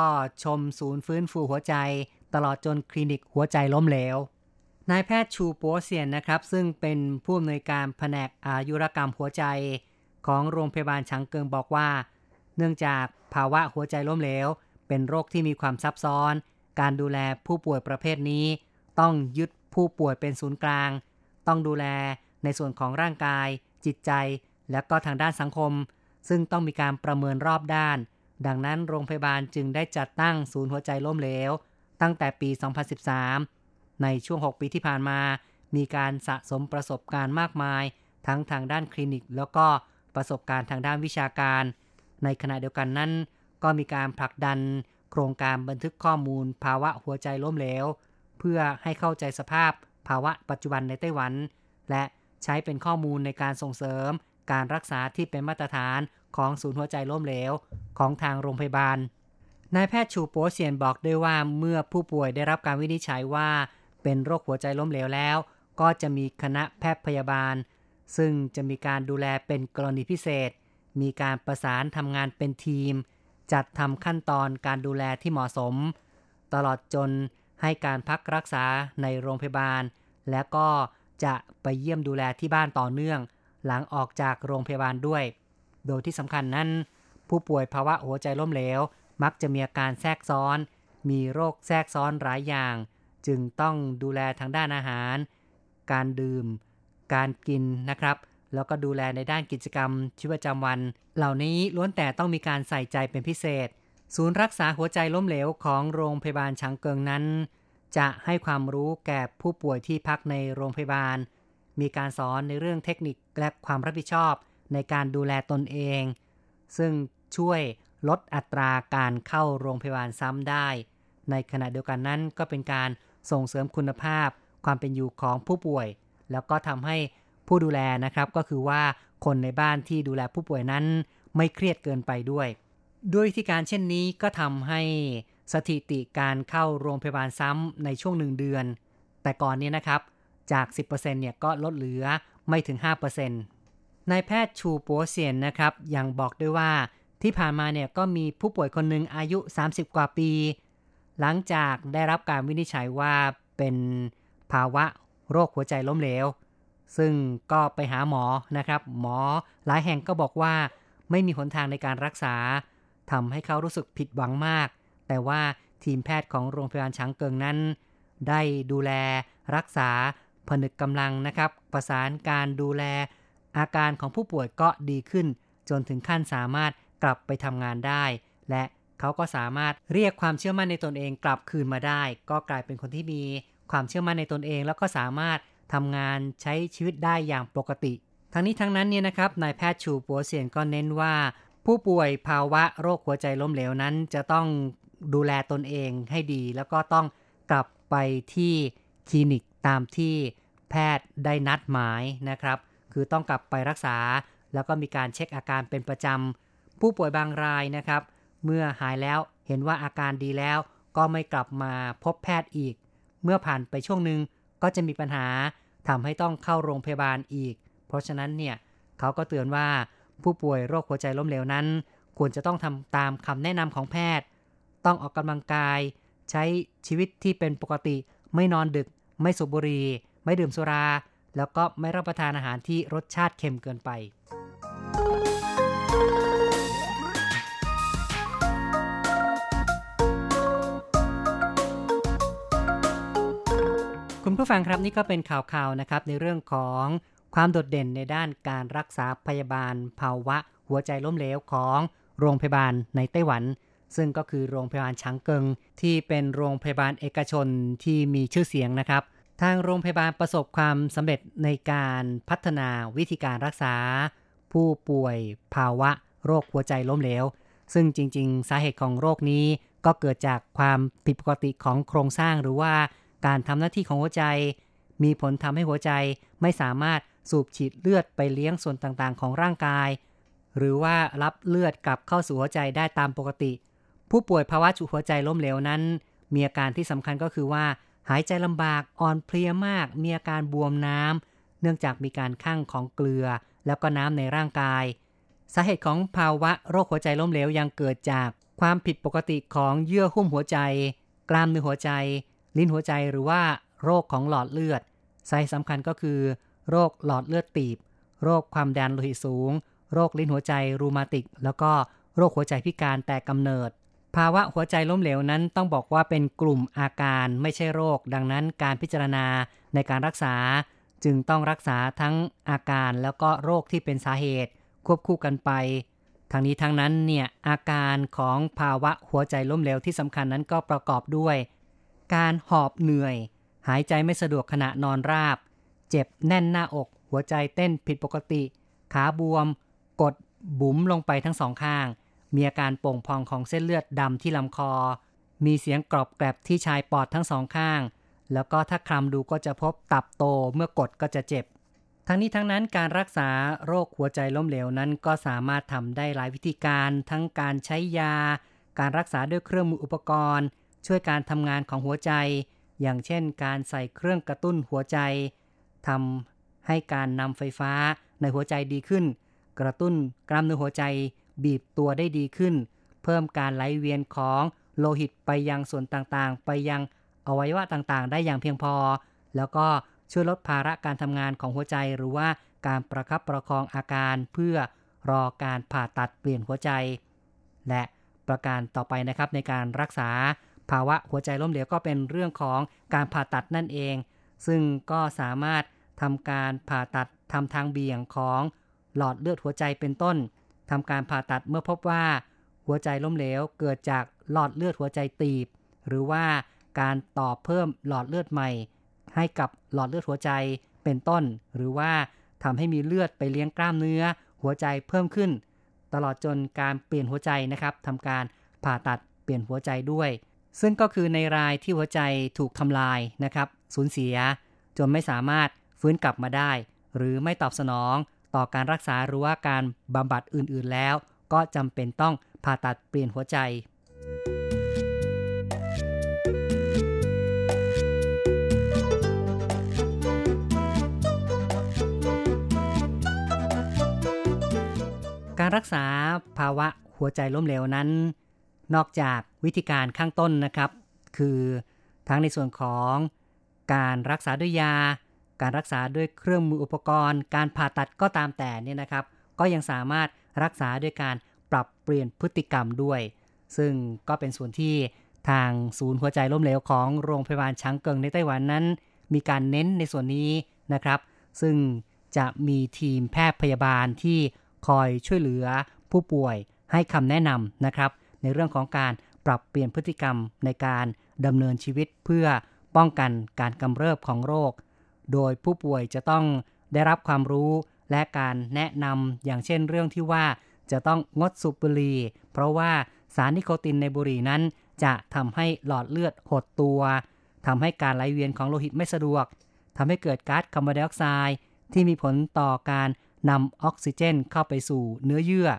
ชมศูนย์ฟื้นฟูหัวใจ ตลอดจนคลินิกหัวใจล้มเหลวนายแพทย์ชูปัวเซียนนะครับ ซึ่งเป็นผู้อำนวยการแผนกอายุรกรรมหัวใจของโรงพยาบาลฉางเกิงบอกว่า เนื่องจากภาวะหัวใจล้มเหลว เป็นโรคที่มีความซับซ้อน การดูแลผู้ป่วยประเภทนี้ ต้องยึดผู้ป่วยเป็นศูนย์กลาง ต้องดูแลในส่วนของร่างกาย จิตใจ และก็ทางด้านสังคม ซึ่งต้องมีการประเมินรอบด้าน ดังนั้นโรงพยาบาลจึงได้จัดตั้งศูนย์หัวใจล้มเหลว ตั้งแต่ปี 2013 ในช่วง 6 ปีที่ผ่านมา มีการสะสมประสบการณ์มากมาย ทั้งทางด้านคลินิก แล้วก็ประสบการณ์ทางด้านวิชาการ ในขณะเดียวกันนั้น ก็มีการผลักดัน โครงการบันทึกข้อมูลภาวะหัวใจล้มเหลว เพื่อให้เข้าใจสภาพภาวะปัจจุบันในไต้หวัน และใช้เป็นข้อมูลในการส่งเสริม การรักษาที่เป็นมาตรฐานของศูนย์หัวใจล้มเหลว ของทางโรงพยาบาลนายแพทย์ชูโปเซียนบอกด้วยว่าเมื่อผู้ป่วยได้รับการวินิจฉัยว่า เป็นโรคหัวใจล้มเหลวแล้ว ก็จะมีคณะแพทย์พยาบาล ซึ่งจะมีการดูแลเป็นกรณีพิเศษ มีการประสานทำงานเป็นทีม จัดทำขั้นตอนการดูแลที่เหมาะสม ตลอดจน ให้การพักรักษาในโรงพยาบาล และก็จะไปเยี่ยมดูแลที่บ้านต่อเนื่อง หลังออกจากโรงพยาบาลด้วย โดยที่สำคัญนั้น ผู้ป่วยภาวะหัวใจล้มเหลว มักจะมีอาการแทรกซ้อน มีโรคแทรกซ้อนหลายอย่าง จึงต้องดูแลทางด้านอาหาร การดื่ม การกินนะครับ แล้วก็ดูแลในด้านกิจกรรมชีวิตประจำวัน เหล่านี้ล้วนแต่ต้องมีการใส่ใจเป็นพิเศษ ศูนย์รักษาหัวใจล้มเหลวของโรงพยาบาลฉางเกิงนั้น จะให้ความรู้แก่ผู้ป่วยที่พักในโรงพยาบาล มีการสอนในเรื่องเทคนิคและความรับผิดชอบในการดูแลตนเอง ซึ่งช่วยลดอัตราการเข้าโรงพยาบาลซ้ำได้ ในขณะเดียวกันนั้นก็เป็นการส่งเสริมคุณภาพ ความเป็นอยู่ของผู้ป่วย แล้วก็ทำให้ผู้ดูแลนะครับก็คือว่าคนในบ้านที่ดูแลผู้ป่วยนั้นไม่เครียดเกินไปด้วย ด้วยวิธีการเช่นนี้ก็ทำให้สถิติการเข้าโรงพยาบาลซ้ำในช่วงหนึ่งเดือน แต่ก่อนนี้นะครับจาก 10%เนี่ยก็ลดเหลือไม่ถึง 5%นายแพทย์ชูปัวเซียนนะครับยังบอกด้วยว่าที่ผ่านมาเนี่ยก็มีผู้ป่วยคนหนึ่งอายุ 30 กว่าปี หลังจากได้รับการวินิจฉัยว่าเป็นภาวะโรคหัวใจล้มเหลว ซึ่งก็ไปหาหมอนะครับ หมอหลายแห่งก็บอกว่าไม่มีหนทางในการรักษา ทำให้เขารู้สึกผิดหวังมาก แต่ว่าทีมแพทย์ของโรงพยาบาลช้างเกิงนั้น ได้ดูแลรักษาผนึกกำลังนะครับ ประสานการดูแล อาการของผู้ป่วยก็ดีขึ้น จนถึงขั้นสามารถกลับไปทำงานได้ และเขาก็สามารถเรียกความเชื่อมั่นในตนเองกลับคืนมาได้ ก็กลายเป็นคนที่มีความเชื่อมั่นในตนเอง แล้วก็สามารถทำงานใช้ชีวิตได้อย่างปกติ ทั้งนี้ทั้งนั้นเนี่ยนะครับนายแพทย์ชูปัวเซียนก็เน้นว่า ผู้ป่วยภาวะโรคหัวใจล้มเหลวนั้น จะต้องดูแลตนเองให้ดี แล้วก็ต้องกลับไปที่คลินิกตามที่แพทย์ได้นัดหมายนะครับ คือต้องกลับไปรักษา แล้วก็มีการเช็คอาการเป็นประจำผู้ป่วยบางรายนะครับ เมื่อหายแล้วเห็นว่าอาการดีแล้ว ก็ไม่กลับมาพบแพทย์อีก เมื่อผ่านไปช่วงหนึ่งก็จะมีปัญหาทำให้ต้องเข้าโรงพยาบาลอีก เพราะฉะนั้นเนี่ยเขาก็เตือนว่า ผู้ป่วยโรคหัวใจล้มเหลวนั้น ควรจะต้องทำตามคำแนะนำของแพทย์ ต้องออกกำลังกาย ใช้ชีวิตที่เป็นปกติ ไม่นอนดึก ไม่สูบบุหรี่ ไม่ดื่มสุรา แล้วก็ไม่รับประทานอาหารที่รสชาติเค็มเกินไปคุณผู้ฟังครับนี่ก็เป็นข่าวๆนะครับในเรื่องของ ความโดดเด่นในด้านการรักษาพยาบาล ภาวะหัวใจล้มเหลวของโรงพยาบาลในไต้หวัน ซึ่งก็คือโรงพยาบาลช้างเกิง ที่เป็นโรงพยาบาลเอกชนที่มีชื่อเสียงนะครับ ทางโรงพยาบาลประสบความสำเร็จในการพัฒนาวิธีการรักษา ผู้ป่วยภาวะโรคหัวใจล้มเหลว ซึ่งจริง ๆ สาเหตุของโรคนี้ก็เกิดจากความผิดปกติของโครงสร้างหรือว่าการทำหน้าที่ของหัวใจ มีผลทำให้หัวใจไม่สามารถสูบฉีดเลือดไปเลี้ยงส่วนต่างๆ ของร่างกาย หรือว่ารับเลือดกลับเข้าสู่หัวใจได้ตามปกติ ผู้ป่วยภาวะฉุหัวใจล้มเหลวนั้น มีอาการที่สำคัญก็คือว่า หายใจลำบากอ่อนเพลียมาก มีอาการบวมน้ำเนื่องจากมีการคั่งของเกลือ แล้วก็น้ำในร่างกายสาเหตุของภาวะโรคหัวใจล้มเหลวยังเกิดจากความผิดปกติของเยื่อหุ้มหัวใจ กล้ามเนื้อหัวใจ ลิ้นหัวใจหรือว่าโรคของหลอดเลือด สาเหตุสำคัญก็คือ โรคหลอดเลือดตีบ โรคความดันโลหิตสูง โรคลิ้นหัวใจรูมาติก แล้วก็โรคหัวใจพิการแต่กำเนิด ภาวะหัวใจล้มเหลวนั้นต้องบอกว่าเป็นกลุ่มอาการไม่ใช่โรค ดังนั้นการพิจารณาในการรักษา จึงต้องรักษาทั้งอาการแล้วก็โรคที่เป็นสาเหตุ ควบคู่กันไปทั้งนี้ทั้งนั้นเนี่ยอาการของภาวะหัวใจล้มเหลวที่สำคัญนั้นก็ประกอบด้วย การหอบเหนื่อย หายใจไม่สะดวกขณะนอนราบ เจ็บแน่นหน้าอก หัวใจเต้นผิดปกติ ขาบวม กดบุ๋มลงไปทั้งสองข้าง มีอาการโป่งพองของเส้นเลือดดำที่ลำคอ มีเสียงกรอบแกรบที่ชายปอดทั้งสองข้าง แล้วก็ถ้าคลำดูก็จะพบตับโตเมื่อกดก็จะเจ็บ ทั้งนี้ทั้งนั้นการรักษาโรคหัวใจล้มเหลวนั้นก็สามารถทำได้หลายวิธีการ ทั้งการใช้ยา การรักษาด้วยเครื่องมืออุปกรณ์ ช่วยการทำงานของหัวใจ อย่างเช่นการใส่เครื่องกระตุ้นหัวใจทำให้การนำไฟฟ้าในหัวใจดีขึ้น กระตุ้นกล้ามเนื้อหัวใจบีบตัวได้ดีขึ้น เพิ่มการไหลเวียนของโลหิตไปยังส่วนต่างๆ ไปยังอวัยวะต่างๆ ได้อย่างเพียงพอ แล้วก็ช่วยลดภาระการทำงานของหัวใจหรือว่าการประคับประคองอาการเพื่อรอการผ่าตัดเปลี่ยนหัวใจ และประการต่อไปนะครับในการรักษา ภาวะหัวใจล้มเหลวก็เป็นเรื่องของการผ่าตัดนั่นเอง ซึ่งก็สามารถทำการผ่าตัดทำทางเบี่ยงของหลอดเลือดหัวใจเป็นต้นทำการผ่าตัดเมื่อพบว่า หัวใจล้มเหลวเกิดจากหลอดเลือดหัวใจตีบ หรือว่าการต่อเพิ่มหลอดเลือดใหม่ ให้กับหลอดเลือดหัวใจเป็นต้น หรือว่าทำให้มีเลือดไปเลี้ยงกล้ามเนื้อ หัวใจเพิ่มขึ้น ตลอดจนการเปลี่ยนหัวใจนะครับทำการผ่าตัดเปลี่ยนหัวใจด้วย ซึ่งก็คือในรายที่หัวใจถูกทำลายนะครับ สูญเสีย จนไม่สามารถฟื้นกลับมาได้ หรือไม่ตอบสนองต่อการรักษาหรือว่าการบำบัดอื่น ๆแล้ว ก็จำเป็นต้องผ่าตัดเปลี่ยนหัวใจ การรักษาภาวะหัวใจล้มเหลวนั้น นอกจาก วิธีการข้างต้นนะครับ คือทั้งในส่วนของการรักษาด้วยยา การรักษาด้วยเครื่องมืออุปกรณ์ การผ่าตัดก็ตามแต่เนี่ยนะครับ ก็ยังสามารถรักษาด้วยการปรับเปลี่ยนพฤติกรรมด้วย ซึ่งก็เป็นส่วนที่ทางศูนย์หัวใจล้มเหลวของโรงพยาบาลช้างเกิงในไต้หวันนั้น มีการเน้นในส่วนนี้นะครับ ซึ่งจะมีทีมแพทย์พยาบาลที่คอยช่วยเหลือผู้ป่วยให้คำแนะนำนะครับ ในเรื่องของการ ปรับเปลี่ยนพฤติกรรมในการดำเนินชีวิตเพื่อป้องกันการกำเริบของโรค โดยผู้ป่วยจะต้องได้รับความรู้และการแนะนำอย่างเช่นเรื่องที่ว่าจะต้องงดสูบบุหรี่ เพราะว่าสารนิโคตินในบุหรี่นั้น จะทำให้หลอดเลือดหดตัวทำให้การไหลเวียนของโลหิตไม่สะดวกทำให้เกิดก๊าซคาร์บอนไดออกไซด์ที่มีผลต่อการนำออกซิเจนเข้าไปสู่เนื้อเยื่อ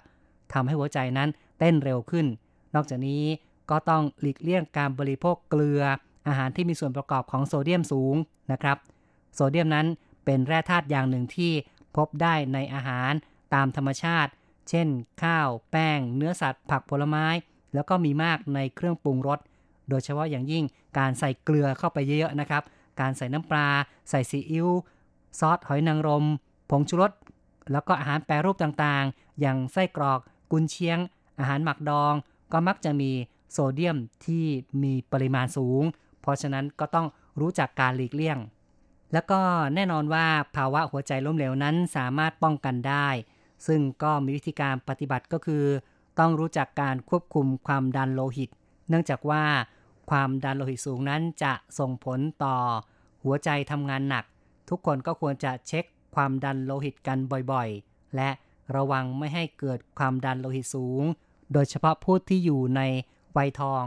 ทำให้หัวใจนั้นเต้นเร็วขึ้น นอกจากนี้ ก็ต้องหลีกเลี่ยงการบริโภคเกลือ อาหารที่มีส่วนประกอบของโซเดียมสูงนะครับ โซเดียมนั้นเป็นแร่ธาตุอย่างหนึ่งที่พบได้ในอาหารตามธรรมชาติ เช่น ข้าว แป้ง เนื้อสัตว์ ผักผลไม้ แล้วก็มีมากในเครื่องปรุงรส โดยเฉพาะอย่างยิ่งการใส่เกลือเข้าไปเยอะๆนะครับ การใส่น้ำปลา ใส่ซีอิ๊ว ซอสหอยนางรม ผงชูรส แล้วก็อาหารแปรรูปต่างๆ อย่างไส้กรอก กุนเชียง อาหารหมักดอง ก็มักจะมี โซเดียมที่มีปริมาณสูง เพราะฉะนั้นก็ต้องรู้จักการหลีกเลี่ยง แล้วก็แน่นอนว่าภาวะหัวใจล้มเหลวนั้นสามารถป้องกันได้ ซึ่งก็มีวิธีการปฏิบัติก็คือ ต้องรู้จักการควบคุมความดันโลหิต เนื่องจากว่าความดันโลหิตสูงนั้นจะส่งผลต่อ หัวใจทำงานหนัก ทุกคนก็ควรจะเช็คความดันโลหิตกันบ่อยๆ และระวังไม่ให้เกิดความดันโลหิตสูง โดยเฉพาะผู้ที่อยู่ใน วัยทอง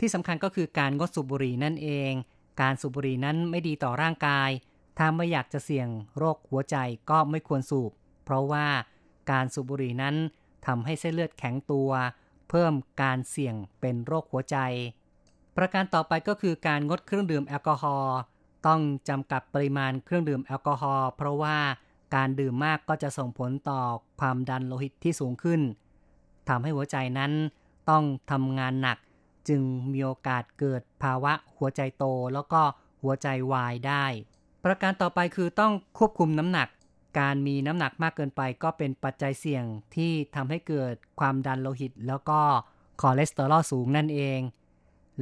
ที่สำคัญก็คือการงดสูบบุหรี่นั่นเอง การสูบบุหรี่นั้นไม่ดีต่อร่างกาย ถ้าไม่อยากจะเสี่ยงโรคหัวใจก็ไม่ควรสูบ เพราะว่าการสูบบุหรี่นั้นทำให้เส้นเลือดแข็งตัว เพิ่มการเสี่ยงเป็นโรคหัวใจ ประการต่อไปก็คือการงดเครื่องดื่มแอลกอฮอล์ต้องจำกัดปริมาณเครื่องดื่มแอลกอฮอล์เพราะว่าการดื่มมากก็จะส่งผลต่อความดันโลหิตที่สูงขึ้นทำให้หัวใจนั้น ต้องทำงานหนัก จึงมีโอกาสเกิดภาวะหัวใจโตแล้วก็หัวใจวายได้ ประการต่อไปคือต้องควบคุมน้ำหนัก การมีน้ำหนักมากเกินไปก็เป็นปัจจัยเสี่ยงที่ทำให้เกิดความดันโลหิต แล้วก็คอเลสเตอรอลสูงนั่นเอง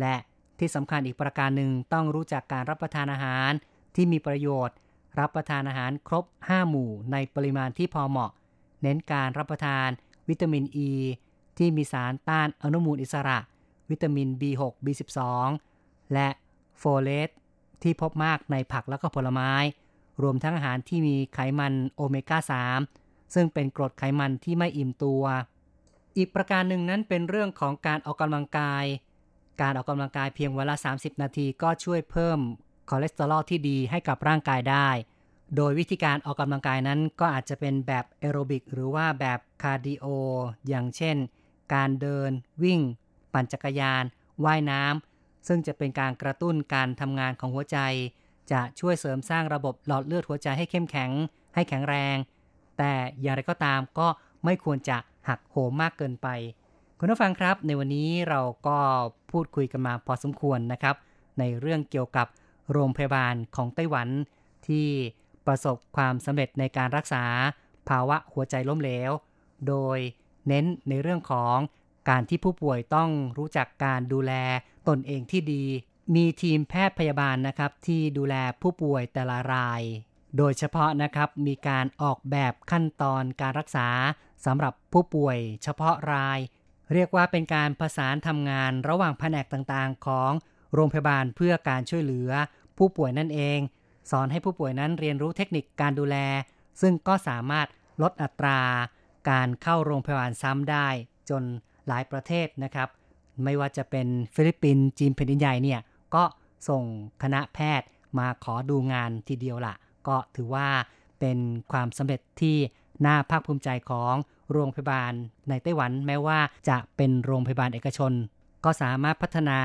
และที่สำคัญอีกประการหนึ่งต้องรู้จักการรับประทานอาหารที่มีประโยชน์ รับประทานอาหารครบ 5 หมู่ในปริมาณที่พอเหมาะ เน้นการรับประทานวิตามินอ e, ี ที่มีสารต้านอนุมูลอิสระ วิตามิน B6 B12 และโฟเลตที่พบมากในผักและก็ผลไม้ รวมทั้งอาหารที่มีไขมันโอเมก้า 3 ซึ่งเป็นกรดไขมันที่ไม่อิ่มตัว อีกประการหนึ่งนั้นเป็นเรื่องของการออกกำลังกาย การออกกำลังกายเพียงเวลา 30 นาทีก็ช่วยเพิ่มคอเลสเตอรอลที่ดีให้กับร่างกายได้ โดยวิธีการออกกำลังกายนั้นก็อาจจะเป็นแบบแอโรบิกหรือว่าแบบ cardio อย่างเช่น การเดิน วิ่ง ปั่นจักรยาน ว่ายน้ำ ซึ่งจะเป็นการกระตุ้นการทำงานของหัวใจ จะช่วยเสริมสร้างระบบหลอดเลือดหัวใจให้เข้มแข็ง ให้แข็งแรง แต่อย่างไรก็ตามก็ไม่ควรจะหักโหมมากเกินไป คุณผู้ฟังครับ ในวันนี้เราก็พูดคุยกันมาพอสมควรนะครับ ในเรื่องเกี่ยวกับโรงพยาบาลของไต้หวัน ที่ประสบความสำเร็จในการรักษา ภาวะหัวใจล้มเหลว โดย เน้นในเรื่องของการที่ผู้ป่วยต้องรู้จักการดูแลตนเองที่ดี มีทีมแพทย์พยาบาลนะครับ ที่ดูแลผู้ป่วยแต่ละราย โดยเฉพาะนะครับมีการออกแบบขั้นตอนการรักษาสำหรับผู้ป่วย เฉพาะราย เรียกว่าเป็นการประสานทำงานระหว่างแผนกต่างๆ ของโรงพยาบาลเพื่อการช่วยเหลือ ผู้ป่วยนั่นเอง สอนให้ผู้ป่วยนั้นเรียนรู้เทคนิคการดูแล ซึ่งก็สามารถลดอัตรา การเข้าโรงพยาบาลซ้ำได้จนหลายประเทศนะครับ ไม่ว่าจะเป็นฟิลิปปินส์จีนแผ่นดินใหญ่เนี่ยก็ส่งคณะแพทย์มาขอดูงานทีเดียวละก็ถือว่าเป็นความสำเร็จที่น่าภาคภูมิใจของโรงพยาบาลในไต้หวัน แม้ว่าจะเป็นโรงพยาบาลเอกชน ก็สามารถพัฒนา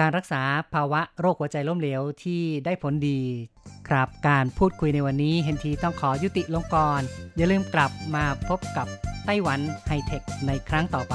การรักษาภาวะโรคหัวใจล้มเหลวที่ได้ผลดี ครับการพูดคุยในวันนี้เฮนทีต้องขอยุติลงก่อน อย่าลืมกลับมาพบกับไต้หวันไฮเทคในครั้งต่อไป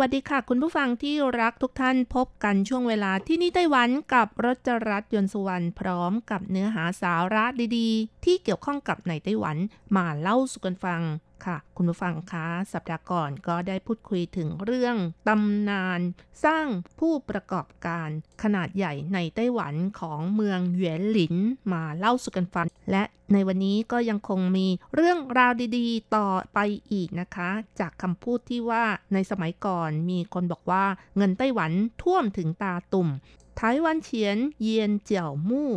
วัสดีค่ะ คุณผู้ฟังที่รักทุกท่านพบกันช่วงเวลาที่นี่ไต้หวันกับรจรัสยนสุวรรณพร้อมกับเนื้อหาสาระดีๆ ที่เกี่ยวข้องกับในไต้หวันมาเล่าสู่กันฟัง ค่ะ คุณผู้ฟังคะสัปดาห์ก่อนก็ได้พูดคุยถึงเรื่องตำนาน สร้างผู้ประกอบการขนาดใหญ่ในไต้หวันของเมืองเหวียนหลินมาเล่าสู่กันฟัง และในวันนี้ก็ยังคงมีเรื่องราวดีๆ ต่อไปอีกนะคะ จากคำพูดที่ว่าในสมัยก่อนมีคนบอกว่าเงินไต้หวันท่วมถึงตาตุ่มไต้หวันเฉียนเยียนเจียวมู่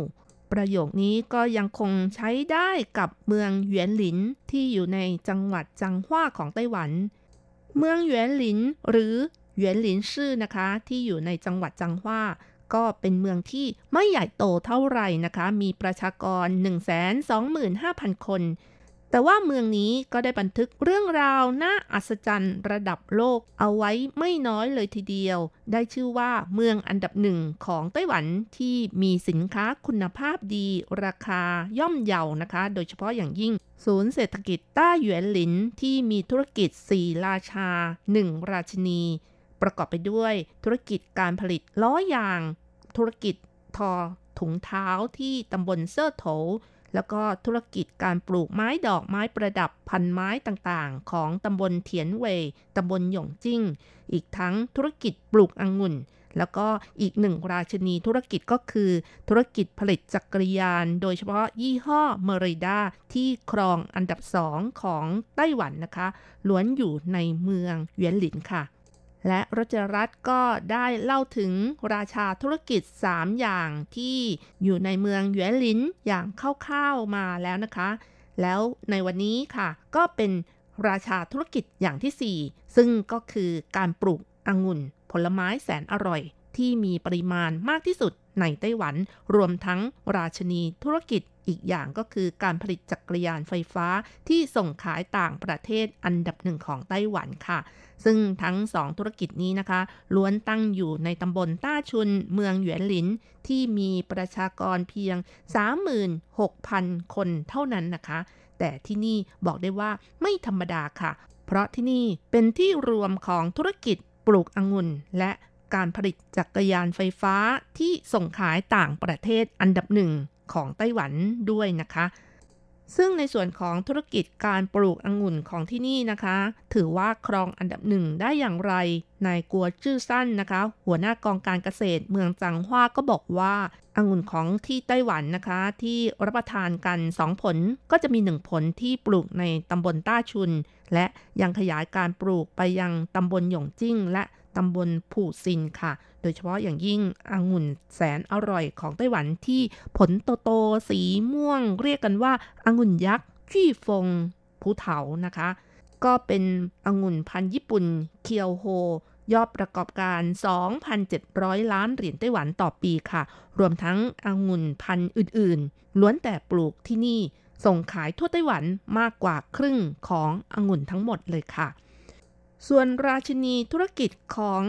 ประโยคนี้ก็ยังคงใช้ได้กับเมืองเหวียนหลินที่อยู่ในจังหวัดจังหว้าของไต้หวัน เมืองเหวียนหลินหรือเหวียนหลินชื่อนะคะ ที่อยู่ในจังหวัดจังหว้าก็เป็นเมืองที่ไม่ใหญ่โตเท่าไหร่นะคะ มีประชากร 125,000 คน แต่ว่าเมืองนี้ก็ได้บันทึกเรื่องราวน่าอัศจรรย์ระดับโลกเอาไว้ไม่น้อยเลยทีเดียว ได้ชื่อว่าเมืองอันดับหนึ่งของไต้หวันที่มีสินค้าคุณภาพดี ราคาย่อมเยานะคะ โดยเฉพาะอย่างยิ่ง ศูนย์เศรษฐกิจต้าหยวนหลินที่มีธุรกิจ 4 ราชา 1 ราชินี ประกอบไปด้วยธุรกิจการผลิตล้อยาง ธุรกิจทอถุงเท้าที่ตำบลเซ่อโถ แล้วก็ธุรกิจการปลูกไม้ดอกไม้ประดับพันไม้ต่างๆ ของตำบลเทียนเว่ยตำบลหยงจิ้ง อีกทั้งธุรกิจปลูกองุ่น แล้วก็อีกหนึ่งราชนีธุรกิจก็คือ ธุรกิจผลิตจักรยาน โดยเฉพาะยี่ห้อเมริดาที่ครองอันดับสองของไต้หวันนะคะ ล้วนอยู่ในเมืองเหวียนหลินค่ะ และรจรัตน์ก็ได้เล่าถึงราชาธุรกิจ 3 อย่างที่อยู่ในเมืองเหวียนหลินอย่างคร่าวๆมาแล้วนะคะ แล้วในวันนี้ค่ะก็เป็นราชาธุรกิจอย่างทีสี่ 4 ซึ่งก็คือการปลูกองุ่น ผลไม้แสนอร่อย ที่มีปริมาณมากที่สุดในไต้หวัน รวมทั้งราชนีธุรกิจ อีกอย่างก็คือการผลิตจักรยานไฟฟ้าที่ส่งขายต่างประเทศอันดับหนึ่งของไต้หวันค่ะ ซึ่งทั้งสองธุรกิจนี้นะคะ ล้วนตั้งอยู่ในตำบลต้าชุนเมืองหยวนหลิน ที่มีประชากรเพียง 36,000 คนเท่านั้นนะคะ แต่ที่นี่บอกได้ว่าไม่ธรรมดาค่ะ เพราะที่นี่เป็นที่รวมของธุรกิจปลูกองุ่นและการผลิตจักรยานไฟฟ้าที่ส่งขายต่างประเทศอันดับหนึ่ง ของไต้หวันด้วยนะคะ ซึ่งในส่วนของธุรกิจการปลูกองุ่นของที่นี่นะคะ ถือว่าครองอันดับหนึ่งได้อย่างไรนายกัวจื้อสั้นนะคะ หัวหน้ากองการเกษตรเมืองจังหว้าก็บอกว่าองุ่นของที่ไต้หวันนะคะ ที่รับประทานกัน 2 ผลก็จะมี 1 ผลที่ปลูกในตำบลต้าชุน และยังขยายการปลูกไปยังตำบลหยงจิ้งและ ตำบลผู่ซินค่ะ โดยเฉพาะอย่างยิ่งองุ่นแสนอร่อยของไต้หวันที่ผลโตๆสีม่วง เรียกกันว่าองุ่นยักษ์จี้ฟงภูเถานะคะ ก็เป็นองุ่นพันธุ์ญี่ปุ่นเคียวโฮยอดประกอบการ 2,700 ล้านเหรียญไต้หวันต่อปีค่ะ รวมทั้งองุ่นพันธุ์อื่นๆ ล้วนแต่ปลูกที่นี่ ส่งขายทั่วไต้หวันมากกว่าครึ่งขององุ่นทั้งหมดเลยค่ะ ส่วนราชินีธุรกิจของ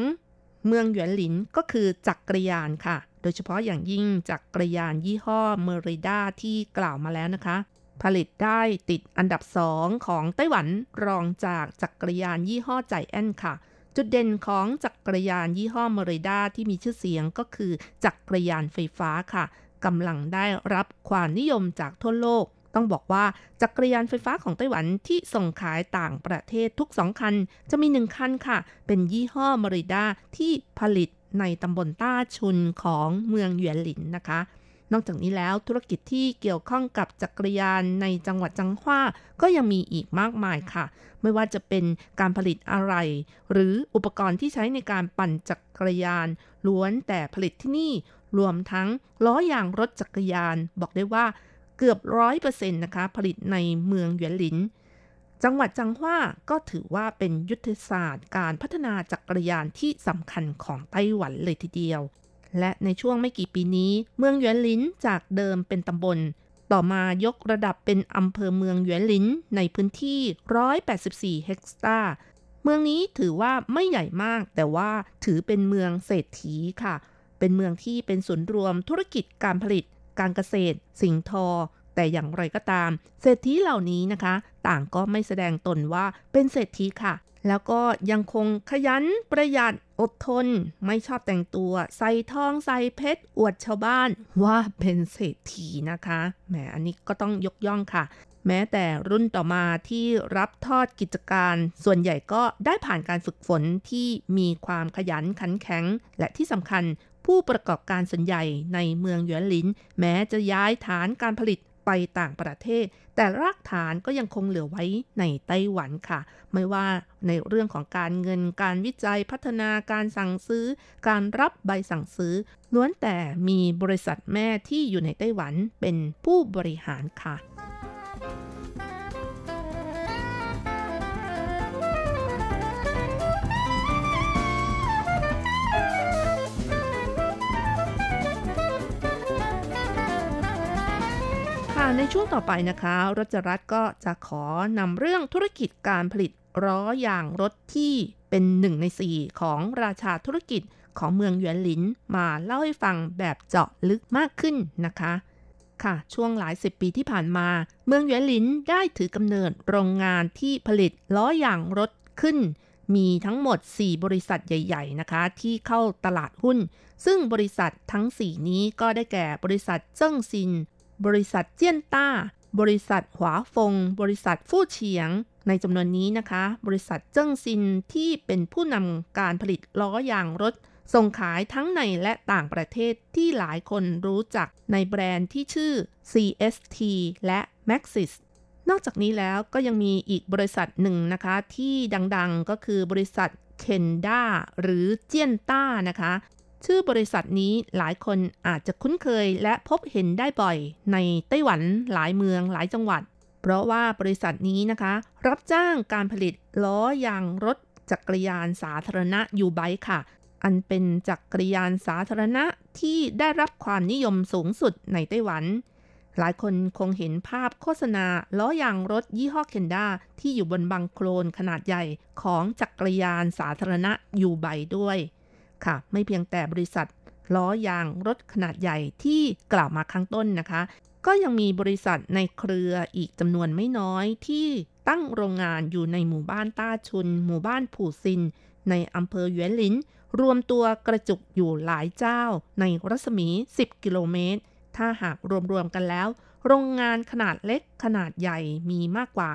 เมืองหยวนหลินก็คือจักรยานค่ะ โดยเฉพาะอย่างยิ่งจักรยานยี่ห้อเมริดาที่กล่าวมาแล้วนะคะ ผลิตได้ติดอันดับสองของไต้หวันรองจากจักรยานยี่ห้อใจแอนค่ะ จุดเด่นของจักรยานยี่ห้อเมริดาที่มีชื่อเสียงก็คือจักรยานไฟฟ้าค่ะกำลังได้รับความนิยมจากทั่วโลก ต้องบอกว่าจักรยานไฟฟ้าของไต้หวันที่ส่งขายต่างประเทศทุกสองคัน จะมีหนึ่งคันค่ะ เป็นยี่ห้อเมริด้าที่ผลิตในตำบลต้าชุนของเมืองเหวียนหลินนะคะ นอกจากนี้แล้วธุรกิจที่เกี่ยวข้องกับจักรยานในจังหวัดจังหว้าก็ยังมีอีกมากมายค่ะ ไม่ว่าจะเป็นการผลิตอะไร หรืออุปกรณ์ที่ใช้ในการปั่นจักรยาน ล้วนแต่ผลิตที่นี่รวมทั้งล้อยางรถจักรยาน บอกได้ว่า เกือบร้อยเปอร์เซ็นต์นะคะ ผลิตในเมืองหยวนหลิน จังหวัดจังหว้าก็ถือว่าเป็นยุทธศาสตร์การพัฒนาจักรยานที่สำคัญของไต้หวันเลยทีเดียว และในช่วงไม่กี่ปีนี้ เมืองหยวนหลินจากเดิมเป็นตำบล ต่อมายกระดับเป็นอำเภอเมืองหยวนหลินในพื้นที่ 184 เฮกตาร์เมืองนี้ถือว่าไม่ใหญ่มาก แต่ว่าถือเป็นเมืองเศรษฐีค่ะ เป็นเมืองที่เป็นศูนย์รวมธุรกิจการผลิต การเกษตร สิงทอ แต่อย่างไรก็ตาม เศรษฐีเหล่านี้นะคะ ต่างก็ไม่แสดงตนว่าเป็นเศรษฐีค่ะ แล้วก็ยังคงขยันประหยัดอดทน ไม่ชอบแต่งตัว ใส่ทองใส่เพชรอวดชาวบ้านว่าเป็นเศรษฐีนะคะแหมอันนี้ก็ต้องยกย่องค่ะแม้แต่รุ่นต่อมาที่รับทอดกิจการ ส่วนใหญ่ก็ได้ผ่านการฝึกฝนที่มีความขยันขันแข็ง และที่สำคัญ ผู้ประกอบการส่วนใหญ่ในเมืองหยวนหลิน แม้จะย้ายฐานการผลิตไปต่างประเทศ แต่รากฐานก็ยังคงเหลือไว้ในไต้หวันค่ะ ไม่ว่าในเรื่องของการเงินการวิจัยพัฒนาการสั่งซื้อ การรับใบสั่งซื้อ ล้วนแต่มีบริษัทแม่ที่อยู่ในไต้หวันเป็นผู้บริหารค่ะ ในช่วงต่อไปนะคะรจรัฐก็จะขอนำเรื่องธุรกิจการผลิตล้อยางรถที่เป็นหนึ่งในสี่ของราชาธุรกิจของเมืองหยวนหลินมาเล่าให้ฟังแบบเจาะลึกมากขึ้นนะคะ ค่ะ ช่วงหลายสิบปีที่ผ่านมา เมืองหยวนหลินได้ถือกำเนิดโรงงานที่ผลิตล้อยางรถขึ้น มีทั้งหมด 4 บริษัทใหญ่ ๆ นะคะ ที่เข้าตลาดหุ้น ซึ่งบริษัททั้ง 4 นี้ก็ได้แก่บริษัทเจิ้งซิน บริษัทเจี้ยนต้า บริษัทหวาฟง บริษัทฟู่เฉียง ในจำนวนนี้นะคะ บริษัทเจิ้งซินที่เป็นผู้นำการผลิตล้อยางรถ ส่งขายทั้งในและต่างประเทศที่หลายคนรู้จักในแบรนด์ที่ชื่อ CST และ Maxis นอกจากนี้แล้วก็ยังมีอีกบริษัทหนึ่งนะคะ ที่ดังๆก็คือบริษัทเคนด้าหรือเจียนต้านะคะ ชื่อบริษัทนี้หลายคนอาจจะคุ้นเคยและพบเห็นได้บ่อย ในไต้หวันหลายเมืองหลายจังหวัด เพราะว่าบริษัทนี้นะคะ รับจ้างการผลิตล้อยางรถจักรยานสาธารณะยูไบค่ะ อันเป็นจักรยานสาธารณะที่ได้รับความนิยมสูงสุดในไต้หวัน หลายคนคงเห็นภาพโฆษณาล้อยางรถยี่ห้อเคนด้าที่อยู่บนบังโคลนขนาดใหญ่ของจักรยานสาธารณะยูไบด้วย ค่ะ ไม่เพียงแต่บริษัท ล้อยางรถขนาดใหญ่ที่กล่าวมาข้างต้นนะคะ ก็ยังมีบริษัทในเครืออีกจำนวนไม่น้อยที่ตั้งโรงงานอยู่ในหมู่บ้านต้าชุน หมู่บ้านผู่ซิน ในอำเภอหยวนหลิน รวมตัวกระจุกอยู่หลายเจ้า ในรัศมี 10 กิโลเมตร ถ้าหากรวมๆกันแล้ว โรงงานขนาดเล็กขนาดใหญ่มีมากกว่า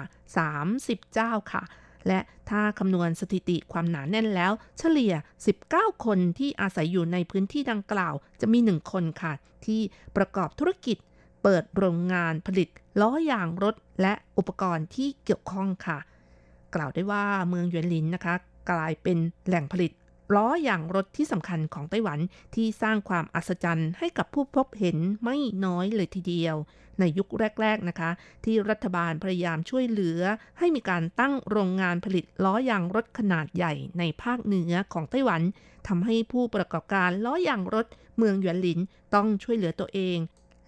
30 เจ้าค่ะ และถ้าคำนวณสถิติความหนาแน่นแล้ว เฉลี่ย 19 คนที่อาศัยอยู่ในพื้นที่ดังกล่าว จะมี 1 คนค่ะ ที่ประกอบธุรกิจ เปิดโรงงานผลิต ล้อยางรถและอุปกรณ์ที่เกี่ยวข้องค่ะ กล่าวได้ว่าเมืองหยวนหลินนะคะ กลายเป็นแหล่งผลิต ล้อยางรถที่สำคัญของไต้หวันที่สร้างความอัศจรรย์ให้กับผู้พบเห็นไม่น้อยเลยทีเดียว ในยุคแรก ๆนะคะ ที่รัฐบาลพยายามช่วยเหลือ ให้มีการตั้งโรงงานผลิตล้อยางรถขนาดใหญ่ในภาคเหนือของไต้หวันทำให้ผู้ประกอบการล้อยางรถเมืองหยวนหลินต้องช่วยเหลือตัวเอง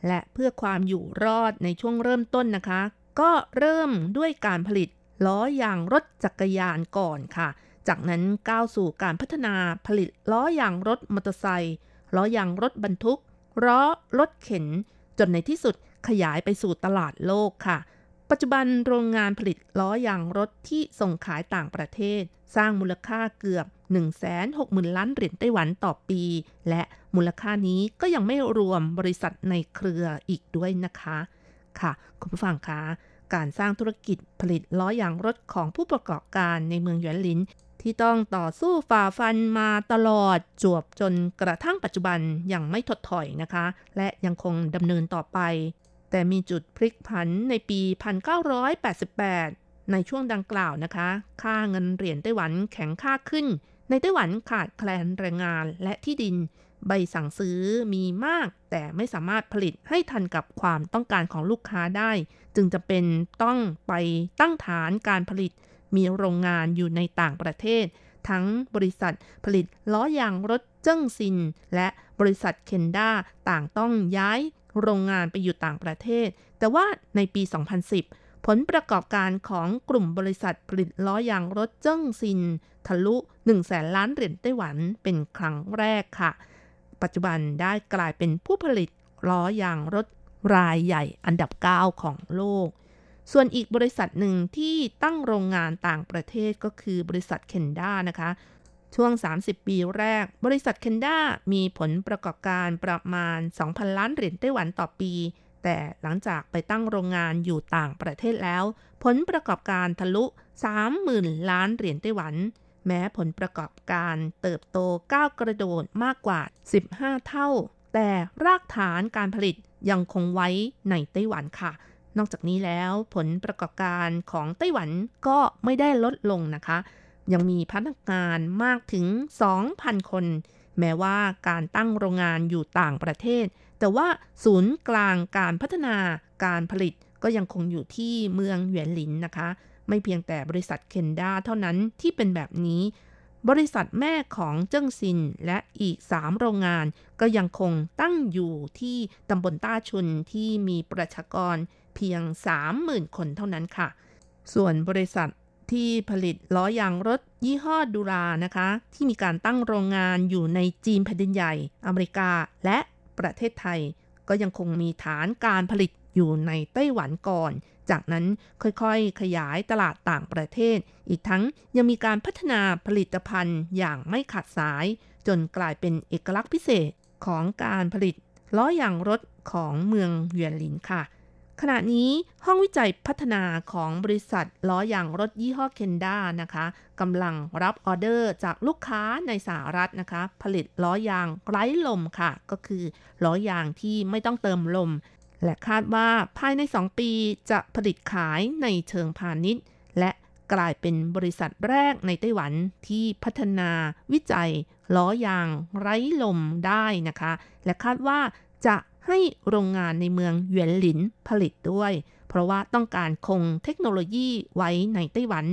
และเพื่อความอยู่รอดในช่วงเริ่มต้นนะคะ ก็เริ่มด้วยการผลิตล้อยางรถจักรยานก่อนค่ะ จากนั้นก้าวสู่การพัฒนาผลิตล้อยางรถมอเตอร์ไซค์ล้อยางรถบรรทุกล้อรถเข็น จนในที่สุดขยายไปสู่ตลาดโลกค่ะ ปัจจุบันโรงงานผลิตล้อยางรถที่ส่งขายต่างประเทศ สร้างมูลค่าเกือบ 160,000 ล้านเหรียญไต้หวันต่อปี และมูลค่านี้ก็ยังไม่รวมบริษัทในเครืออีกด้วยนะคะ ค่ะ คุณผู้ฟังคะการสร้างธุรกิจผลิตล้อยางรถของผู้ประกอบการในเมืองหยวนหลิน ที่ต้องต่อสู้ฝ่าฟันมาตลอดจวบจนกระทั่งปัจจุบันยังไม่ถดถอยนะคะ และยังคงดำเนินต่อไป แต่มีจุดพลิกผันในปี 1988 ในช่วงดังกล่าวนะคะ ค่าเงินเหรียญไต้หวันแข็งค่าขึ้น ในไต้หวันขาดแคลนแรงงานและที่ดิน ใบสั่งซื้อมีมาก แต่ไม่สามารถผลิตให้ทันกับความต้องการของลูกค้าได้ จึงจะเป็นต้องไปตั้งฐานการผลิต มีโรงงานอยู่ในต่างประเทศ ทั้งบริษัทผลิตล้อยางรถเจิ้งซิน และบริษัทเคนด้าต่างต้องย้ายโรงงานไปอยู่ต่างประเทศ แต่ว่าในปี 2010 ผลประกอบการของกลุ่มบริษัทผลิตล้อยางรถเจิ้งซิน ทะลุ1แสนล้านเหรียญไต้หวันเป็นครั้งแรกค่ะ ปัจจุบันได้กลายเป็นผู้ผลิตล้อยางรถรายใหญ่อันดับ 9 ของโลก ส่วนอีกบริษัทหนึ่งที่ตั้งโรงงานต่างประเทศก็คือบริษัทเคนด้านะคะ ช่วง 30 ปีแรก บริษัทเคนด้ามีผลประกอบการประมาณ 2,000 ล้านเหรียญไต้หวันต่อปี แต่หลังจากไปตั้งโรงงานอยู่ต่างประเทศแล้ว ผลประกอบการทะลุ 30,000 ล้านเหรียญไต้หวัน แม้ผลประกอบการเติบโตก้าวกระโดดมากกว่า 15 เท่า แต่รากฐานการผลิตยังคงไว้ในไต้หวันค่ะ นอกจากนี้แล้วผลประกอบการของไต้หวันก็ไม่ได้ลดลงนะคะ ยังมีพนักงานมากถึง 2,000 คน แม้ว่าการตั้งโรงงานอยู่ต่างประเทศ แต่ว่าศูนย์กลางการพัฒนาการผลิตก็ยังคงอยู่ที่เมืองเหวียนหลินนะคะ ไม่เพียงแต่บริษัทเคนด้าเท่านั้นที่เป็นแบบนี้ บริษัทแม่ของเจิ้งซินและอีก 3 โรงงาน ก็ยังคงตั้งอยู่ที่ตำบลต้าชุนที่มีประชากร เพียง 30,000 คนเท่านั้นค่ะ ส่วนบริษัทที่ผลิตล้อยางรถยี่ห้อดูรานะคะ ที่มีการตั้งโรงงานอยู่ในจีนแผ่นดินใหญ่ อเมริกาและประเทศไทย ก็ยังคงมีฐานการผลิตอยู่ในไต้หวันก่อน จากนั้นค่อยๆ ขยายตลาดต่างประเทศ อีกทั้งยังมีการพัฒนาผลิตภัณฑ์อย่างไม่ขาดสาย จนกลายเป็นเอกลักษณ์พิเศษของการผลิตล้อยางรถของเมืองเวียนหลินค่ะ ขณะนี้ห้องวิจัยพัฒนาของบริษัทล้อยางรถยี่ห้อเคนด้านะคะกำลังรับออเดอร์จากลูกค้าในสหรัฐนะคะ ผลิตล้อยางไร้ลมค่ะ ก็คือล้อยางที่ไม่ต้องเติมลม และคาดว่าภายใน 2 ปีจะผลิตขายในเชิงพาณิชย์ และกลายเป็นบริษัทแรกในไต้หวันที่พัฒนาวิจัยล้อยางไร้ลมได้นะคะ และคาดว่าจะ ให้โรงงานในเมืองเหวียนหลินผลิตด้วย เพราะว่าต้องการคงเทคโนโลยีไว้ในไต้หวัน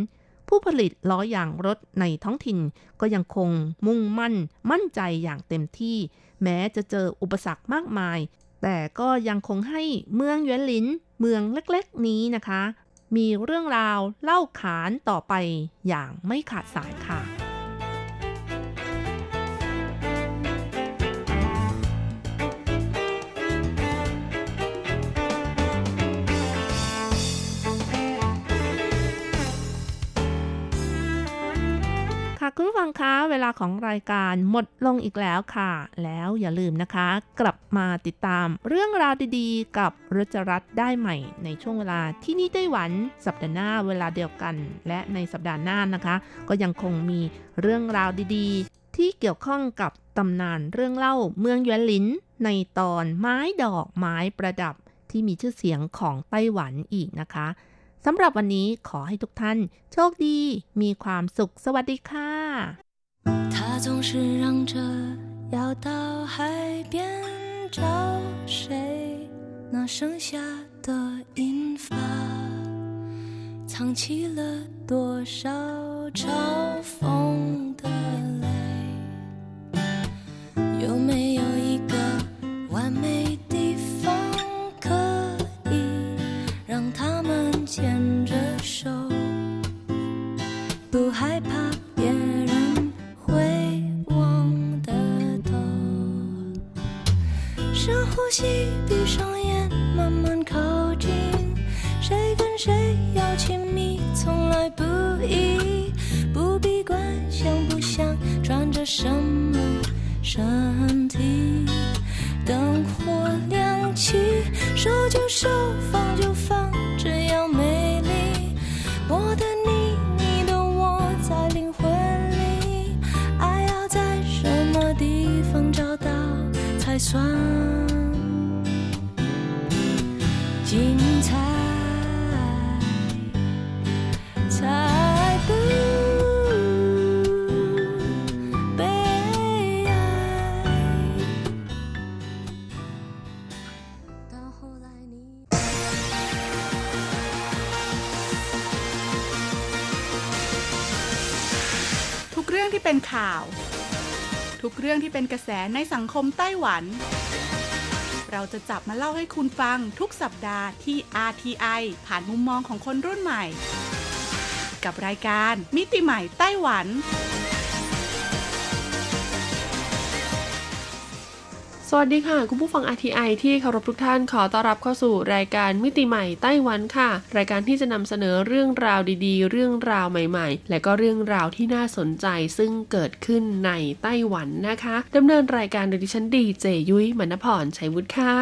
ผู้ผลิตล้อยางรถในท้องถิ่นก็ยังคงมุ่งมั่น มั่นใจอย่างเต็มที่ แม้จะเจออุปสรรคมากมาย แต่ก็ยังคงให้เมืองเหวียนหลินเมืองเล็กๆ นี้นะคะ มีเรื่องราวเล่าขานต่อไปอย่างไม่ขาดสายค่ะ ค่ะคุณฟังคะเวลาของรายการหมดลงอีกแล้วค่ะ แล้วอย่าลืมนะคะ กลับมาติดตามเรื่องราวดีๆ กับรจรัสได้ใหม่ ในช่วงเวลาที่นี่ไต้หวัน สัปดาห์หน้าเวลาเดียวกัน และในสัปดาห์หน้านะคะ ก็ยังคงมีเรื่องราวดีๆ ที่เกี่ยวข้องกับตำนานเรื่องเล่าเมืองยวนหลิน ในตอนไม้ดอกไม้ประดับที่มีชื่อเสียงของไต้หวันอีกนะคะ สำหรับวันนี้ขอให้ทุกท่านโชคดีมีความสุขสวัสดีค่ะ他总是嚷着要到海边找谁那剩下的银发藏起了多少嘲讽的泪有没有一个完美 闭上眼，慢慢靠近。谁跟谁要亲密，从来不易，不必管想不想，穿着什么身体。灯火亮起，手就手，放就放，只要美丽。我的你，你的我，在灵魂里，爱要在什么地方找到才算？ ทุกเรื่องที่เป็นข่าว ทุกเรื่องที่เป็นกระแสในสังคมไต้หวัน เราจะจับมาเล่าให้คุณฟังทุกสัปดาห์ที่ RTI ผ่านมุมมองของคนรุ่นใหม่ กับรายการมิติใหม่ไต้หวัน วัสดีค่ะ คุณผู้ฟัง RTI ที่เคารพทุกท่านขอต้อนรับเข้าสู่รายการมิติใหม่ไต้หวันค่ะ รายการที่จะนำเสนอเรื่องราวดีๆ เรื่องราวใหม่ๆ และก็เรื่องราวที่น่าสนใจซึ่งเกิดขึ้นในไต้หวันนะคะดำเนินรายการโดยดิฉันดีเจยุ้ยมณพรชัยวุฒิค่ะ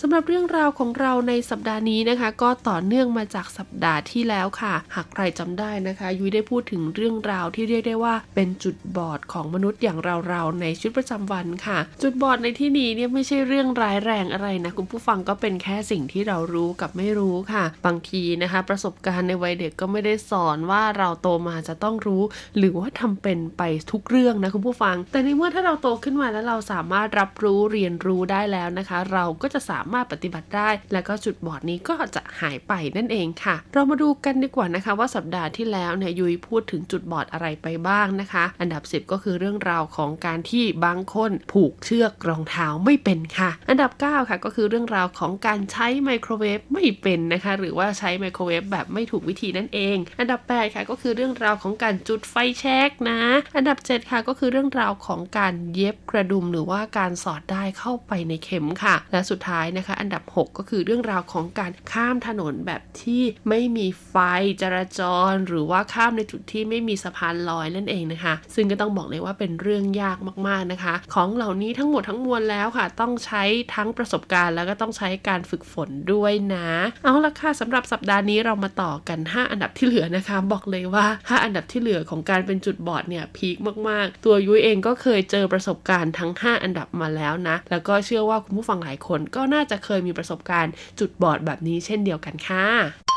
สำหรับเรื่องราวของเราในสัปดาห์นี้นะคะ ก็ต่อเนื่องมาจากสัปดาห์ที่แล้วค่ะ หากใครจำได้นะคะ ยุ้ยได้พูดถึงเรื่องราวที่เรียกได้ว่า เป็นจุดบอดของมนุษย์อย่างเราๆในชีวิตประจำวันค่ะ จุดบอดในที่นี้เนี่ยไม่ใช่เรื่องร้ายแรงอะไรนะคุณผู้ฟังก็เป็นแค่สิ่งที่เรารู้กับไม่รู้ค่ะ บางทีนะคะ ประสบการณ์ในวัยเด็กก็ไม่ได้สอนว่าเราโตมาจะต้องรู้ หรือว่าทำเป็นไปทุกเรื่องนะคุณผู้ฟัง แต่ในเมื่อถ้าเราโตขึ้นมาแล้วเราสามารถรับรู้เรียนรู้ได้แล้วนะคะ เราก็จะสามารถปฏิบัติได้ และก็จุดบอดนี้ก็จะหายไปนั่นเองค่ะ เรามาดูกันดีกว่านะคะ ว่าสัปดาห์ที่แล้วเนี่ยยุยพูดถึงจุดบอดอะไรไปบ้างนะคะ อันดับ 10 ก็คือเรื่องราวของการที่บางคนผูกเชือกรองเท้าไม่เป็นค่ะ อันดับ 9 ค่ะ ก็คือเรื่องราวของการใช้ไมโครเวฟไม่เป็นนะคะ หรือว่าใช้ไมโครเวฟแบบไม่ถูกวิธีนั่นเอง อันดับ 8 ค่ะ ก็คือเรื่องราวของการจุดไฟแช็กนะ อันดับ 7 ค่ะ ก็คือเรื่องราวของการเย็บกระดุมหรือว่าการสอดได้เข้าไปในเข็มค่ะ และสุดท้ายนะคะ อันดับ 6 ก็คือเรื่องราวของการข้ามถนนแบบที่ไม่มีไฟจราจร หรือว่าข้ามในจุดที่ไม่มีสะพานลอยนั่นเองนะคะ ซึ่งก็ต้องบอกเลยว่าเป็นเรื่องยากมากๆนะคะ ของเหล่านี้ทั้งหมดทั้งมวลแล้วค่ะ ต้องใช้ทั้งประสบการณ์ แล้วก็ต้องใช้การฝึกฝนด้วยนะ เอาละค่ะสำหรับสัปดาห์นี้เรามาต่อกัน 5 อันดับที่เหลือนะคะ บอกเลยว่า 5 อันดับที่เหลือของการเป็นจุดบอดเนี่ยพีคมากๆ ตัวยุ้ยเองก็เคยเจอประสบการณ์ทั้ง 5 อันดับมาแล้วนะ แล้วก็เชื่อว่าคุณผู้ฟังหลายคนก็น่าจะเคยมีประสบการณ์จุดบอดแบบนี้เช่นเดียวกันค่ะ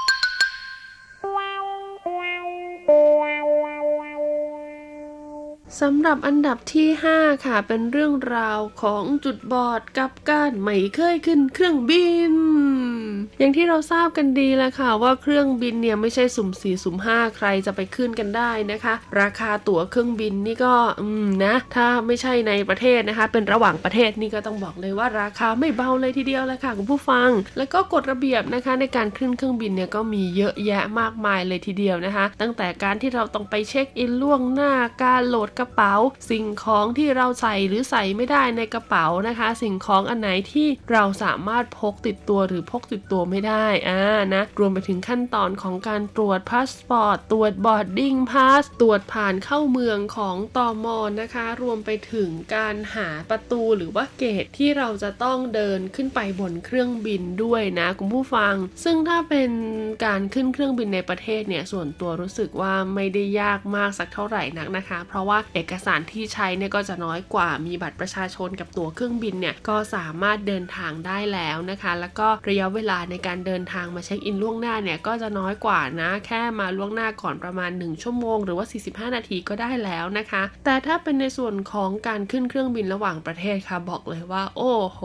สำหรับอันดับที่ 5 ค่ะ เป็นเรื่องราวของจุดบอดกับการไม่เคยขึ้นเครื่องบิน อย่างที่เราทราบกันดีแล้วค่ะว่าเครื่องบินเนี่ยไม่ใช่สุ่มสี่สุ่มห้าใครจะไปขึ้นกันได้นะคะ ราคาตั๋วเครื่องบินนี่ก็อืมนะถ้าไม่ใช่ในประเทศนะคะ เป็นระหว่างประเทศนี่ก็ต้องบอกเลยว่าราคาไม่เบาเลยทีเดียวเลยค่ะคุณผู้ฟัง แล้วก็กฎระเบียบนะคะ ในการขึ้นเครื่องบินเนี่ยก็มีเยอะแยะมากมายเลยทีเดียวนะคะ ตั้งแต่การที่เราต้องไปเช็คอินล่วงหน้าการโหลดกระเป๋า สิ่งของที่เราใส่หรือใส่ไม่ได้ในกระเป๋านะคะ สิ่งของอันไหนที่เราสามารถพกติดตัวหรือพกติดตัวไม่ได้อ่านะรวมไปถึงขั้นตอนของการตรวจพาสปอร์ตตรวจ boarding pass ตรวจผ่านเข้าเมืองของตอมอนนะคะ รวมไปถึงการหาประตูหรือว่า gate ที่เราจะต้องเดินขึ้นไปบนเครื่องบินด้วยนะคุณผู้ฟัง ซึ่งถ้าเป็นการขึ้นเครื่องบินในประเทศเนี่ยส่วนตัวรู้สึกว่าไม่ได้ยากมากสักเท่าไหร่นักนะคะ เพราะว่าเอกสารที่ใช้เนี่ยก็จะน้อยกว่ามีบัตรประชาชนกับตั๋วเครื่องบินเนี่ยก็สามารถเดินทางได้แล้วนะคะ แล้วก็ระยะเวลาในการเดินทางมาเช็คอินล่วงหน้าเนี่ยก็จะน้อยกว่านะ แค่มาล่วงหน้าก่อนประมาณ 1 ชั่วโมง หรือว่า 45 นาทีก็ได้แล้วนะคะ แต่ถ้าเป็นในส่วนของการขึ้นเครื่องบินระหว่างประเทศค่ะบอกเลยว่า โอ้โห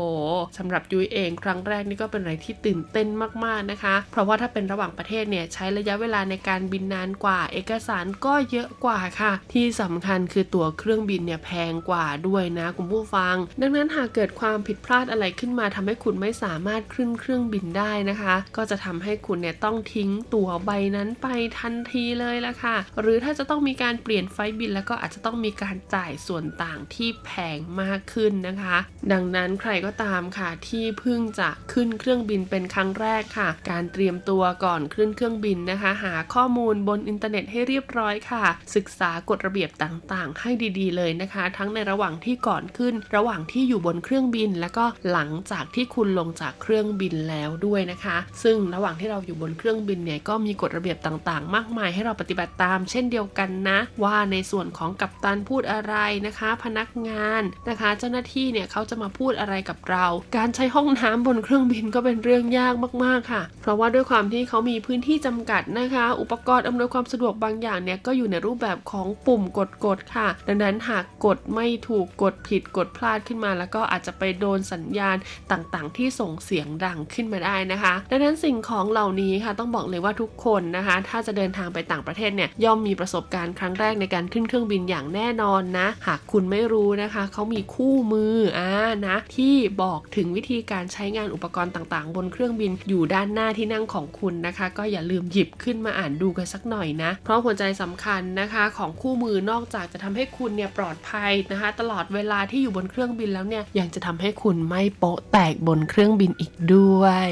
สำหรับยุ้ยเองครั้งแรกนี่ก็เป็นอะไรที่ตื่นเต้นมากๆนะคะ เพราะว่าถ้าเป็นระหว่างประเทศเนี่ยใช้ระยะเวลาในการบินนานกว่า เอกสารก็เยอะกว่าค่ะ ที่สำคัญคือตั๋วเครื่องบินเนี่ยแพงกว่าด้วยนะคุณผู้ฟัง ดังนั้นหากเกิดความผิดพลาดอะไรขึ้นมาทำให้คุณไม่สามารถขึ้นเครื่องบินได้นะคะ ก็จะทำให้คุณเนี่ยต้องทิ้งตั๋วใบนั้นไปทันทีเลยละค่ะ หรือถ้าจะต้องมีการเปลี่ยนไฟบินแล้วก็อาจจะต้องมีการจ่ายส่วนต่างที่แพงมากขึ้นนะคะ ดังนั้นใครก็ตามค่ะที่เพิ่งจะขึ้นเครื่องบินเป็นครั้งแรกค่ะ การเตรียมตัวก่อนขึ้นเครื่องบินนะคะ หาข้อมูลบนอินเทอร์เน็ตให้เรียบร้อยค่ะ ศึกษากฎระเบียบต่างๆ ให้ดีๆ เลยนะคะ ทั้งในระหว่างที่ก่อนขึ้น ระหว่างที่อยู่บนเครื่องบิน แล้วก็หลังจากที่คุณลงจากเครื่องบินแล้วด้วยนะคะ ซึ่งระหว่างที่เราอยู่บนเครื่องบินเนี่ยก็มีกฎระเบียบต่างๆ มากมายให้เราปฏิบัติตาม เช่นเดียวกันนะ ว่าในส่วนของกัปตันพูดอะไรนะคะ พนักงานนะคะ เจ้าหน้าที่เนี่ยเขาจะมาพูดอะไรกับเรา การใช้ห้องน้ำบนเครื่องบินก็เป็นเรื่องยากมากๆค่ะ เพราะว่าด้วยความที่เขามีพื้นที่จำกัดนะคะ อุปกรณ์อำนวยความสะดวกบางอย่างเนี่ยก็อยู่ในรูปแบบของปุ่มกดๆค่ะ ดังนั้นหากกดไม่ถูกกดผิดกดพลาดขึ้นมา แล้วก็อาจจะไปโดนสัญญาณต่างๆ ที่ส่งเสียงดังขึ้นมาได้นะคะ ดังนั้นสิ่งของเหล่านี้ค่ะต้องบอกเลยว่าทุกคนนะคะ ถ้าจะเดินทางไปต่างประเทศเนี่ยย่อมมีประสบการณ์ครั้งแรกในการขึ้นเครื่องบินอย่างแน่นอนนะ หากคุณไม่รู้นะคะเขามีคู่มืออ่านะที่บอกถึงวิธีการใช้งานอุปกรณ์ต่างๆ บนเครื่องบินอยู่ด้านหน้าที่นั่งของคุณนะคะ ก็อย่าลืมหยิบขึ้นมาอ่านดูกันสักหน่อยนะ เพราะหัวใจสำคัญนะคะ ของคู่มือนอกจากจะทำให้คุณเนี่ยปลอดภัยนะคะตลอดเวลาที่อยู่บนเครื่องบินแล้วเนี่ยยังจะทำให้คุณไม่โป๊ะแตกบนเครื่องบินอีกด้วย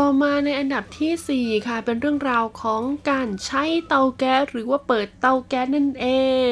ต่อมาในอันดับทีสี่ 4 ค่ะ เป็นเรื่องราวของการใช้เตาแก๊สหรือว่าเปิดเตาแก๊สนั่นเอ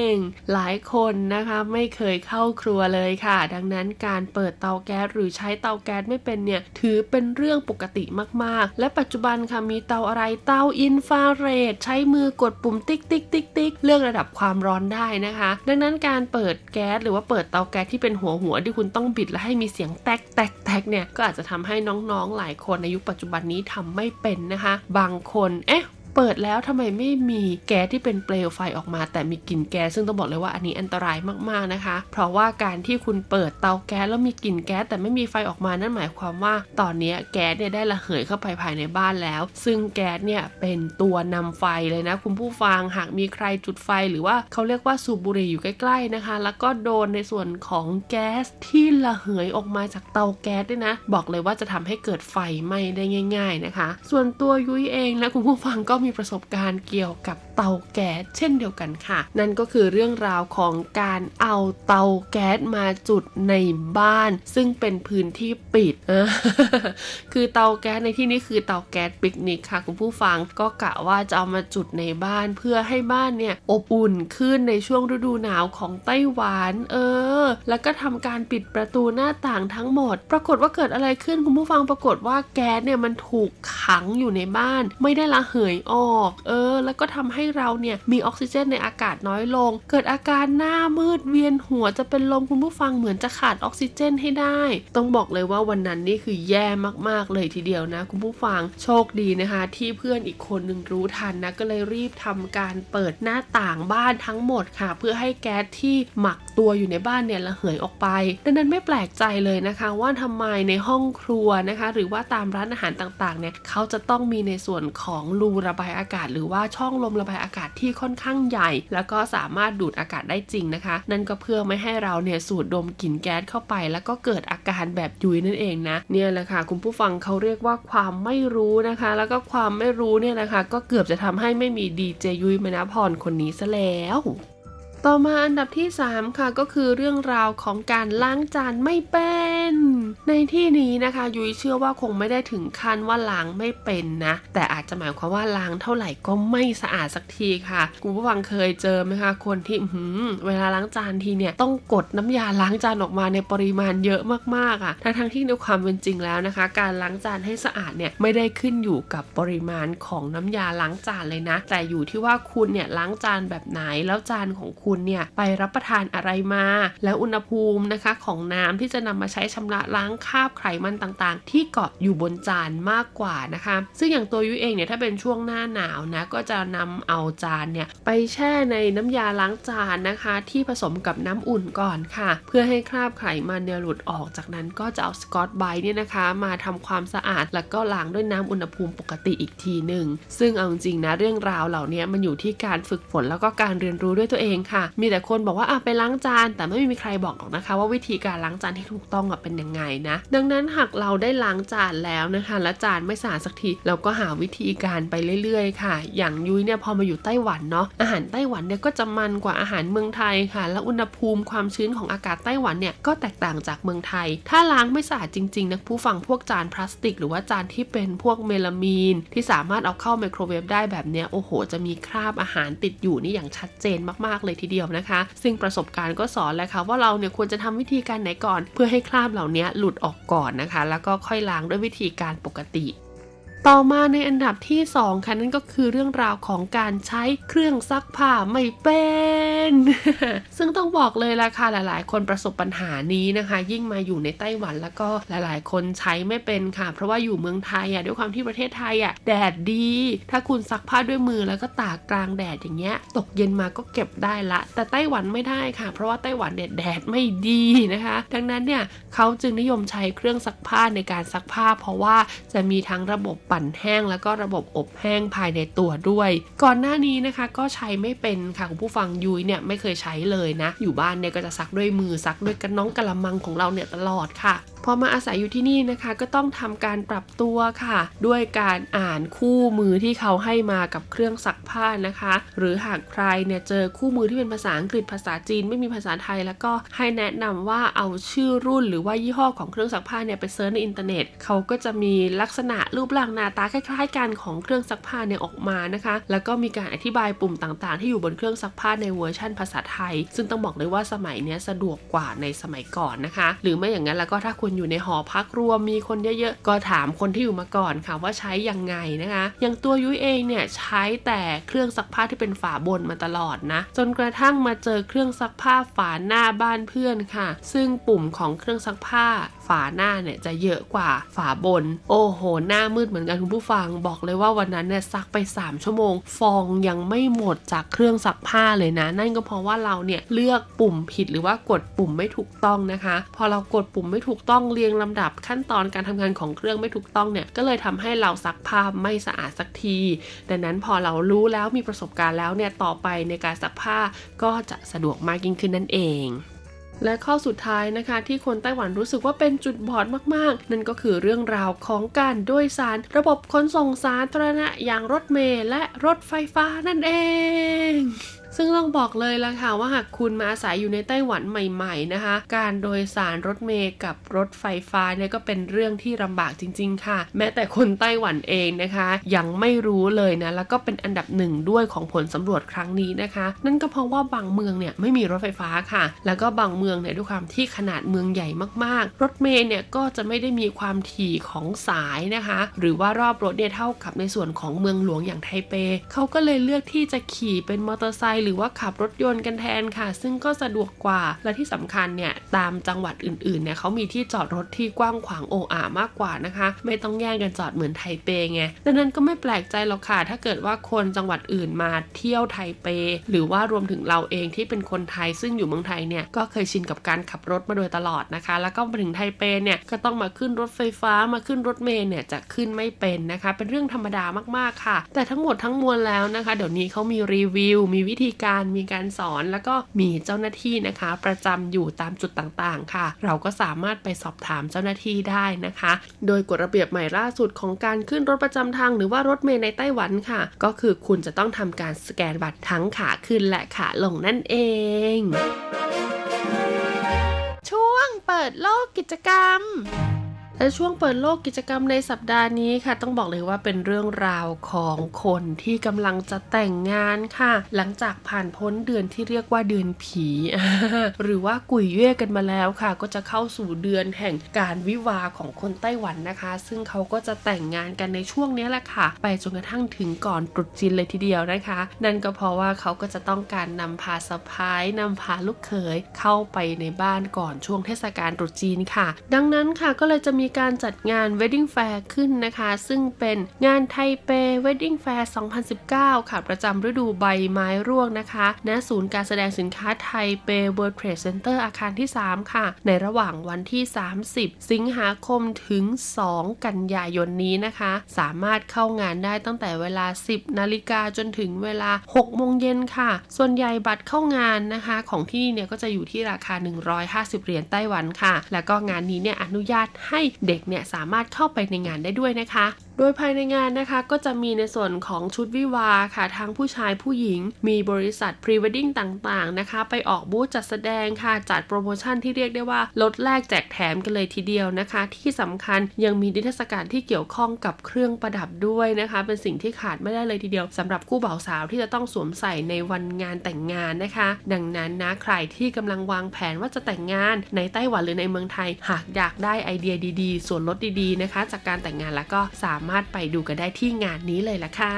ง หลายคนนะคะไม่เคยเข้าครัวเลยค่ะ ดังนั้นการเปิดเตาแก๊สหรือใช้เตาแก๊สไม่เป็นเนี่ยถือเป็นเรื่องปกติมากๆ และปัจจุบันค่ะมีเตาอะไรเตาอินฟราเรดใช้มือกดปุ่มติ๊กติ๊กติ๊กติ๊กเลือกระดับความร้อนได้นะคะ ดังนั้นการเปิดแก๊สหรือว่าเปิดเตาแก๊สที่เป็นหัวหัวที่คุณต้องบิดและให้มีเสียงแตกแตกแตกเนี่ยก็อาจจะทำให้น้องๆหลายคนในยุคปัจจุบันนี้ทำไม่เป็นนะคะ บางคน เอ๊ะ เปิดแล้วทำไมไม่มีแก๊สที่เป็นเปลวไฟออกมา แต่มีกลิ่นแก๊สซึ่งต้องบอกเลยว่าอันนี้อันตรายมากๆนะคะ เพราะว่าการที่คุณเปิดเตาแก๊สแล้วมีกลิ่นแก๊สแต่ไม่มีไฟออกมานั่นหมายความว่า ตอนนี้แก๊สเนี่ยได้ระเหยเข้าไปภายในบ้านแล้ว ซึ่งแก๊สเนี่ยเป็นตัวนำไฟเลยนะ คุณผู้ฟังหากมีใครจุดไฟหรือว่าเขาเรียกว่าสูบบุหรี่อยู่ใกล้ๆนะคะ แล้วก็โดนในส่วนของแก๊สที่ระเหยออกมาจากเตาแก๊สด้วยนะ บอกเลยว่าจะทำให้เกิดไฟไหม้ได้ง่าย ๆนะคะ ส่วนตัวยุ้ยเองและคุณผู้ฟังก็มีประสบการณ์เกี่ยวกับ เตาแก๊สเช่นเดียวกันค่ะ นั่นก็คือเรื่องราวของการเอาเตาแก๊สมาจุดในบ้าน ซึ่งเป็นพื้นที่ปิด คือเตาแก๊สในที่นี้คือเตาแก๊สปิกนิกค่ะคุณผู้ฟังก็กะว่าจะเอามาจุดในบ้านเพื่อให้บ้านเนี่ยอบอุ่นขึ้นในช่วงฤดูหนาวของไต้หวันเออ แล้วก็ทำการปิดประตูหน้าต่างทั้งหมด ปรากฏว่าเกิดอะไรขึ้นคุณผู้ฟังปรากฏว่าแก๊สเนี่ยมันถูกขังอยู่ในบ้าน ไม่ได้ระเหยออก เออ แล้วก็ทำให้เราเนี่ยมีออกซิเจนในอากาศน้อยลง เกิดอาการหน้ามืดเวียนหัวจะเป็นลมคุณผู้ฟังเหมือนจะขาดออกซิเจนให้ได้ ต้องบอกเลยว่าวันนั้นนี่คือแย่มากๆเลยทีเดียวนะคุณผู้ฟังโชคดีนะคะ ที่เพื่อนอีกคนหนึ่งรู้ทันนะก็เลยรีบทำการเปิดหน้าต่างบ้านทั้งหมดค่ะ เพื่อให้แก๊สที่หมักตัวอยู่ในบ้านเนี่ยระเหยออกไป ดังนั้นไม่แปลกใจเลยนะคะ ว่าทำไมในห้องครัวนะคะ หรือว่าตามร้านอาหารต่างๆเนี่ยเขาจะต้องมีในส่วนของรูระบายอากาศ หรือว่าช่องลมระบายอากาศที่ค่อนข้างใหญ่ แล้วก็สามารถดูดอากาศได้จริงนะคะ นั่นก็เพื่อไม่ให้เราเนี่ยสูดดมกลิ่นแก๊สเข้าไป แล้วก็เกิดอาการแบบยุยนั่นเองนะเนี่ยแหละค่ะคุณผู้ฟังเขาเรียกว่าความไม่รู้นะคะ แล้วก็ความไม่รู้เนี่ยนะคะ ก็เกือบจะทำให้ไม่มีดีเจยุยมณพรคนนี้ซะแล้ว ต่อมาอันดับที่ 3 ค่ะก็คือเรื่องราวของการล้างจานไม่เป็น ในที่นี้นะคะยุ้ยเชื่อว่าคงไม่ได้ถึงขั้นว่าล้างไม่เป็นนะ แต่อาจจะหมายความว่าล้างเท่าไหร่ก็ไม่สะอาดสักทีค่ะคุณผู้ฟังเคยเจอไหมคะคนที่หือเวลาล้างจานทีเนี่ยต้องกดน้ำยาล้างจานออกมาในปริมาณเยอะมากๆอะทั้งทั้งที่ในความเป็นจริงแล้วนะคะ การล้างจานให้สะอาดเนี่ยไม่ได้ขึ้นอยู่กับปริมาณของน้ำยาล้างจานเลยนะ แต่อยู่ที่ว่าคุณเนี่ยล้างจานแบบไหนแล้วจานของคุณเนี่ยไปรับประทานอะไรมา แล้วอุณหภูมินะคะของน้ำที่จะนำมาใช้ชำระล้างคราบไขมันต่างๆ ที่เกาะอยู่บนจานมากกว่านะคะ ซึ่งอย่างตัวยุ้ยเองเนี่ยถ้าเป็นช่วงหน้าหนาวนะก็จะนำเอาจานเนี่ยไปแช่ในน้ำยาล้างจานนะคะ ที่ผสมกับน้ำอุ่นก่อนค่ะ เพื่อให้คราบไขมันเนี่ยหลุดออกจากนั้นก็จะเอาสกอตไบต์เนี่ยนะคะ มาทำความสะอาดแล้วก็ล้างด้วยน้ำอุณหภูมิปกติอีกทีหนึ่งซึ่งเอาจริงนะเรื่องราวเหล่านี้มันอยู่ที่การฝึกฝนแล้วก็การเรียนรู้ด้วยตัวเองค่ะมีแต่คนบอกว่าอะไปล้างจาน แต่ไม่มีใครบอกหรอกนะคะ ว่าวิธีการล้างจานที่ถูกต้องอะเป็นยังไงนะ ดังนั้นหากเราได้ล้างจานแล้วนะคะ และจานไม่สะอาดสักที เราก็หาวิธีการไปเรื่อยๆ ค่ะ อย่างยุ้ยเนี่ยพอมาอยู่ไต้หวันเนาะอาหารไต้หวันเนี่ยก็จะมันกว่าอาหารเมืองไทยค่ะ และอุณหภูมิความชื้นของอากาศไต้หวันเนี่ยก็แตกต่างจากเมืองไทย ถ้าล้างไม่สะอาดจริงๆนะผู้ฟังพวกจานพลาสติก หรือว่าจานที่เป็นพวกเมลามีน ที่สามารถเอาเข้าไมโครเวฟได้แบบเนี้ยโอ้โห จะมีคราบอาหารติดอยู่นี่อย่างชัดเจนมากๆเลยทีเดียวนะคะ ซึ่งประสบการณ์ก็สอนแหละค่ะว่าเราเนี่ยควรจะทำวิธีการไหนก่อน เพื่อให้คราบเหล่านี้หลุดออกก่อนนะคะ แล้วก็ค่อยล้างด้วยวิธีการปกติ ต่อมาในอันดับที่ 2 ค่ะนั่นก็คือเรื่องราวของการใช้เครื่องซักผ้าไม่เป็น ซึ่งต้องบอกเลยล่ะค่ะหลายๆ คนประสบปัญหานี้นะคะ ยิ่งมาอยู่ในไต้หวันแล้วก็หลายๆ คนใช้ไม่เป็นค่ะ เพราะว่าอยู่เมืองไทยอะด้วยความที่ประเทศไทยอะแดดดี ถ้าคุณซักผ้าด้วยมือแล้วก็ตากกลางแดดอย่างเงี้ย ตกเย็นมาก็เก็บได้ละ แต่ไต้หวันไม่ได้ค่ะ เพราะว่าไต้หวันแดดแดดไม่ดีนะคะ ดังนั้นเนี่ยเขาจึงนิยมใช้เครื่องซักผ้าในการซักผ้า เพราะว่าจะมีทั้งระบบปั่นแห้ง แล้วก็ระบบอบแห้งภายในตัวด้วย ก่อนหน้านี้นะคะก็ใช้ไม่เป็นค่ะคุณผู้ฟังยุ้ยเนี่ยไม่เคยใช้เลยนะ อยู่บ้านเนี่ยก็จะซักด้วยมือซักด้วยกระน้องกระมังของเราเนี่ยตลอดค่ะพอมาอาศัยอยู่ที่นี่นะคะก็ต้องทำการปรับตัวค่ะ ด้วยการอ่านคู่มือที่เขาให้มากับเครื่องซักผ้านะคะ หรือหากใครเนี่ยเจอคู่มือที่เป็นภาษาอังกฤษภาษาจีนไม่มีภาษาไทย แล้วก็ให้แนะนำว่าเอาชื่อรุ่น หรือว่ายี่ห้อของเครื่องซักผ้าเนี่ยไป search ในอินเทอร์เน็ตเขาก็จะมีลักษณะรูปร่างหน้าตาคล้ายๆ กันของเครื่องซักผ้าเนี่ยออกมานะคะ แล้วก็มีการอธิบายปุ่มต่างๆ ที่อยู่บนเครื่องซักผ้าในเวอร์ชั่นภาษาไทย ซึ่งต้องบอกเลยว่าสมัยเนี้ยสะดวกกว่าในสมัยก่อนนะคะ หรือไม่อย่างนั้นแล้วก็ถ้าคุณอยู่ในหอพักรวมมีคนเยอะๆ ก็ถามคนที่อยู่มาก่อนค่ะว่าใช้ยังไงนะคะ อย่างตัวยุ้ยเองเนี่ยใช้แต่เครื่องซักผ้าที่เป็นฝาบนมาตลอดนะ จนกระทั่งมาเจอเครื่องซักผ้าฝาหน้าบ้านเพื่อนค่ะ ซึ่งปุ่มของเครื่องซักผ้า ฝาหน้าเนี่ยจะเยอะกว่าฝาบน โอ้โห หน้ามืดเหมือนกันคุณผู้ฟัง บอกเลยว่าวันนั้นเนี่ยซักไป 3 ชั่วโมง ฟองยังไม่หมดจากเครื่องซักผ้าเลยนะ นั่นก็เพราะว่าเราเนี่ยเลือกปุ่มผิดหรือว่ากดปุ่มไม่ถูกต้องนะคะ พอเรากดปุ่มไม่ถูกต้องเรียงลำดับขั้นตอนการทำงานของเครื่องไม่ถูกต้องเนี่ยก็เลยทำให้เราซักผ้าไม่สะอาดสักที ดังนั้นพอเรารู้แล้วมีประสบการณ์แล้วเนี่ยต่อไปในการซักผ้าก็จะสะดวกมากยิ่งขึ้นนั่นเอง และข้อสุดท้ายนะคะ ที่คนไต้หวันรู้สึกว่าเป็นจุดบอดมากๆ นั่นก็คือเรื่องราวของการโดยสาร ระบบขนส่งสาธารณะอย่างรถเมล์และรถไฟฟ้านั่นเอง ซึ่งต้องบอกเลยละค่ะว่าหากคุณมาอาศัยอยู่ในไต้หวันใหม่ๆนะคะ การโดยสารรถเมล์กับรถไฟฟ้าเนี่ยก็เป็นเรื่องที่ลำบากจริง ๆ ค่ะ แม้แต่คนไต้หวันเองนะคะ ยังไม่รู้เลยนะ แล้วก็เป็นอันดับหนึ่งด้วยของผลสำรวจครั้งนี้นะคะ นั่นก็เพราะว่าบางเมืองเนี่ยไม่มีรถไฟฟ้าค่ะ แล้วก็บางเมืองเนี่ยด้วยความที่ขนาดเมืองใหญ่มากๆ รถเมล์เนี่ยก็จะไม่ได้มีความถี่ของสายนะคะ หรือว่ารอบรถเนี่ยเท่ากับในส่วนของเมืองหลวงอย่างไทเปเขาก็เลยเลือกที่จะขี่เป็นมอเตอร์ไซค์หรือว่าขับรถยนต์กันแทนค่ะ ซึ่งก็สะดวกกว่าและที่สำคัญเนี่ยตามจังหวัดอื่นๆเนี่ยเขามีที่จอดรถที่กว้างขวางโอ้อามากกว่านะคะ ไม่ต้องแย่งกันจอดเหมือนไทเปไงดังนั้นก็ไม่แปลกใจหรอกค่ะ ถ้าเกิดว่าคนจังหวัดอื่นมาเที่ยวไทเป หรือว่ารวมถึงเราเองที่เป็นคนไทยซึ่งอยู่เมืองไทยเนี่ยก็เคยชินกับการขับรถมาโดยตลอดนะคะ แล้วก็มาถึงไทเปเนี่ยก็ต้องมาขึ้นรถไฟฟ้ามาขึ้นรถเมล์เนี่ยจะขึ้นไม่เป็นนะคะ เป็นเรื่องธรรมดามากๆค่ะ แต่ทั้งหมดทั้งมวลแล้วนะคะ เดี๋ยวนี้เขามีรีวิว มีวิธีการมีการสอนแล้วก็มีเจ้าหน้าที่นะคะ ประจำอยู่ตามจุดต่างๆ ค่ะ เราก็สามารถไปสอบถามเจ้าหน้าที่ได้นะคะ โดยกฎระเบียบใหม่ล่าสุดของการขึ้นรถประจำทาง หรือว่ารถเมล์ในไต้หวันค่ะ ก็คือคุณจะต้องทำการสแกนบัตรทั้งขาขึ้นและขาลงนั่นเองช่วงเปิดโลกกิจกรรม และช่วงเปิดโลกกิจกรรมในสัปดาห์นี้ค่ะ ต้องบอกเลยว่าเป็นเรื่องราวของคนที่กำลังจะแต่งงานค่ะ หลังจากผ่านพ้นเดือนที่เรียกว่าเดือนผี หรือว่ากุยเย่กันมาแล้วค่ะ ก็จะเข้าสู่เดือนแห่งการวิวาของคนไต้หวันนะคะ ซึ่งเขาก็จะแต่งงานกันในช่วงนี้แหละค่ะ ไปจนกระทั่งถึงก่อนตรุษจีนเลยทีเดียวนะคะ นั่นก็เพราะว่าเขาก็จะต้องการนำพาสะพ้ายนำพาลูกเขยเข้าไปในบ้านก่อนช่วงเทศกาลตรุษจีนค่ะ ดังนั้นค่ะก็เลยจะมีการจัดงาน Wedding Fair ขึ้นนะคะ ซึ่งเป็นงานไทเป Wedding Fair 2019 ค่ะ ประจำฤดูใบไม้ร่วงนะคะณศูนย์การแสดงสินค้าไทเป World Trade Center อาคารที่ 3 ค่ะ ในระหว่างวันที่ 30 สิงหาคมถึง 2 กันยายนนี้นะคะ สามารถเข้างานได้ตั้งแต่เวลา 10 นาฬิกาจนถึงเวลา 6 โมงเย็นค่ะ ส่วนใหญ่บัตรเข้างานนะคะ ของที่นี่เนี่ยก็จะอยู่ที่ราคา 150 เหรียญไต้หวันค่ะ แล้วก็งานนี้เนี่ยอนุญาตให้เด็กเนี่ยสามารถเข้าไปในงานได้ด้วยนะคะ โดยภายในงานนะคะก็จะมีในส่วนของชุดวิวาห์ค่ะทั้งผู้ชายผู้หญิง มีบริษัทพรีเวดดิ้งต่างๆนะคะ ไปออกบูธจัดแสดงค่ะ จัดโปรโมชั่นที่เรียกได้ว่าลดแลกแจกแถมกันเลยทีเดียวนะคะ ที่สำคัญยังมีนิทรรศการที่เกี่ยวข้องกับเครื่องประดับด้วยนะคะ เป็นสิ่งที่ขาดไม่ได้เลยทีเดียวสำหรับคู่บ่าวสาวที่จะต้องสวมใส่ในวันงานแต่งงานนะคะ ดังนั้นนะใครที่กำลังวางแผนว่าจะแต่งงานในไต้หวันหรือในเมืองไทย หากอยากได้ไอเดียดีๆ ส่วนลดดีๆนะคะ จากการแต่งงานแล้วก็สามารถารถไปดูกันได้ที่งานนี้เลยล่ะค่ะ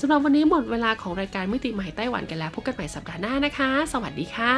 สำหรับวันนี้หมดเวลาของรายการมิติใหม่ไต้หวันกันแล้วพบกันใหม่สัปดาห์หน้านะคะ สวัสดีค่ะ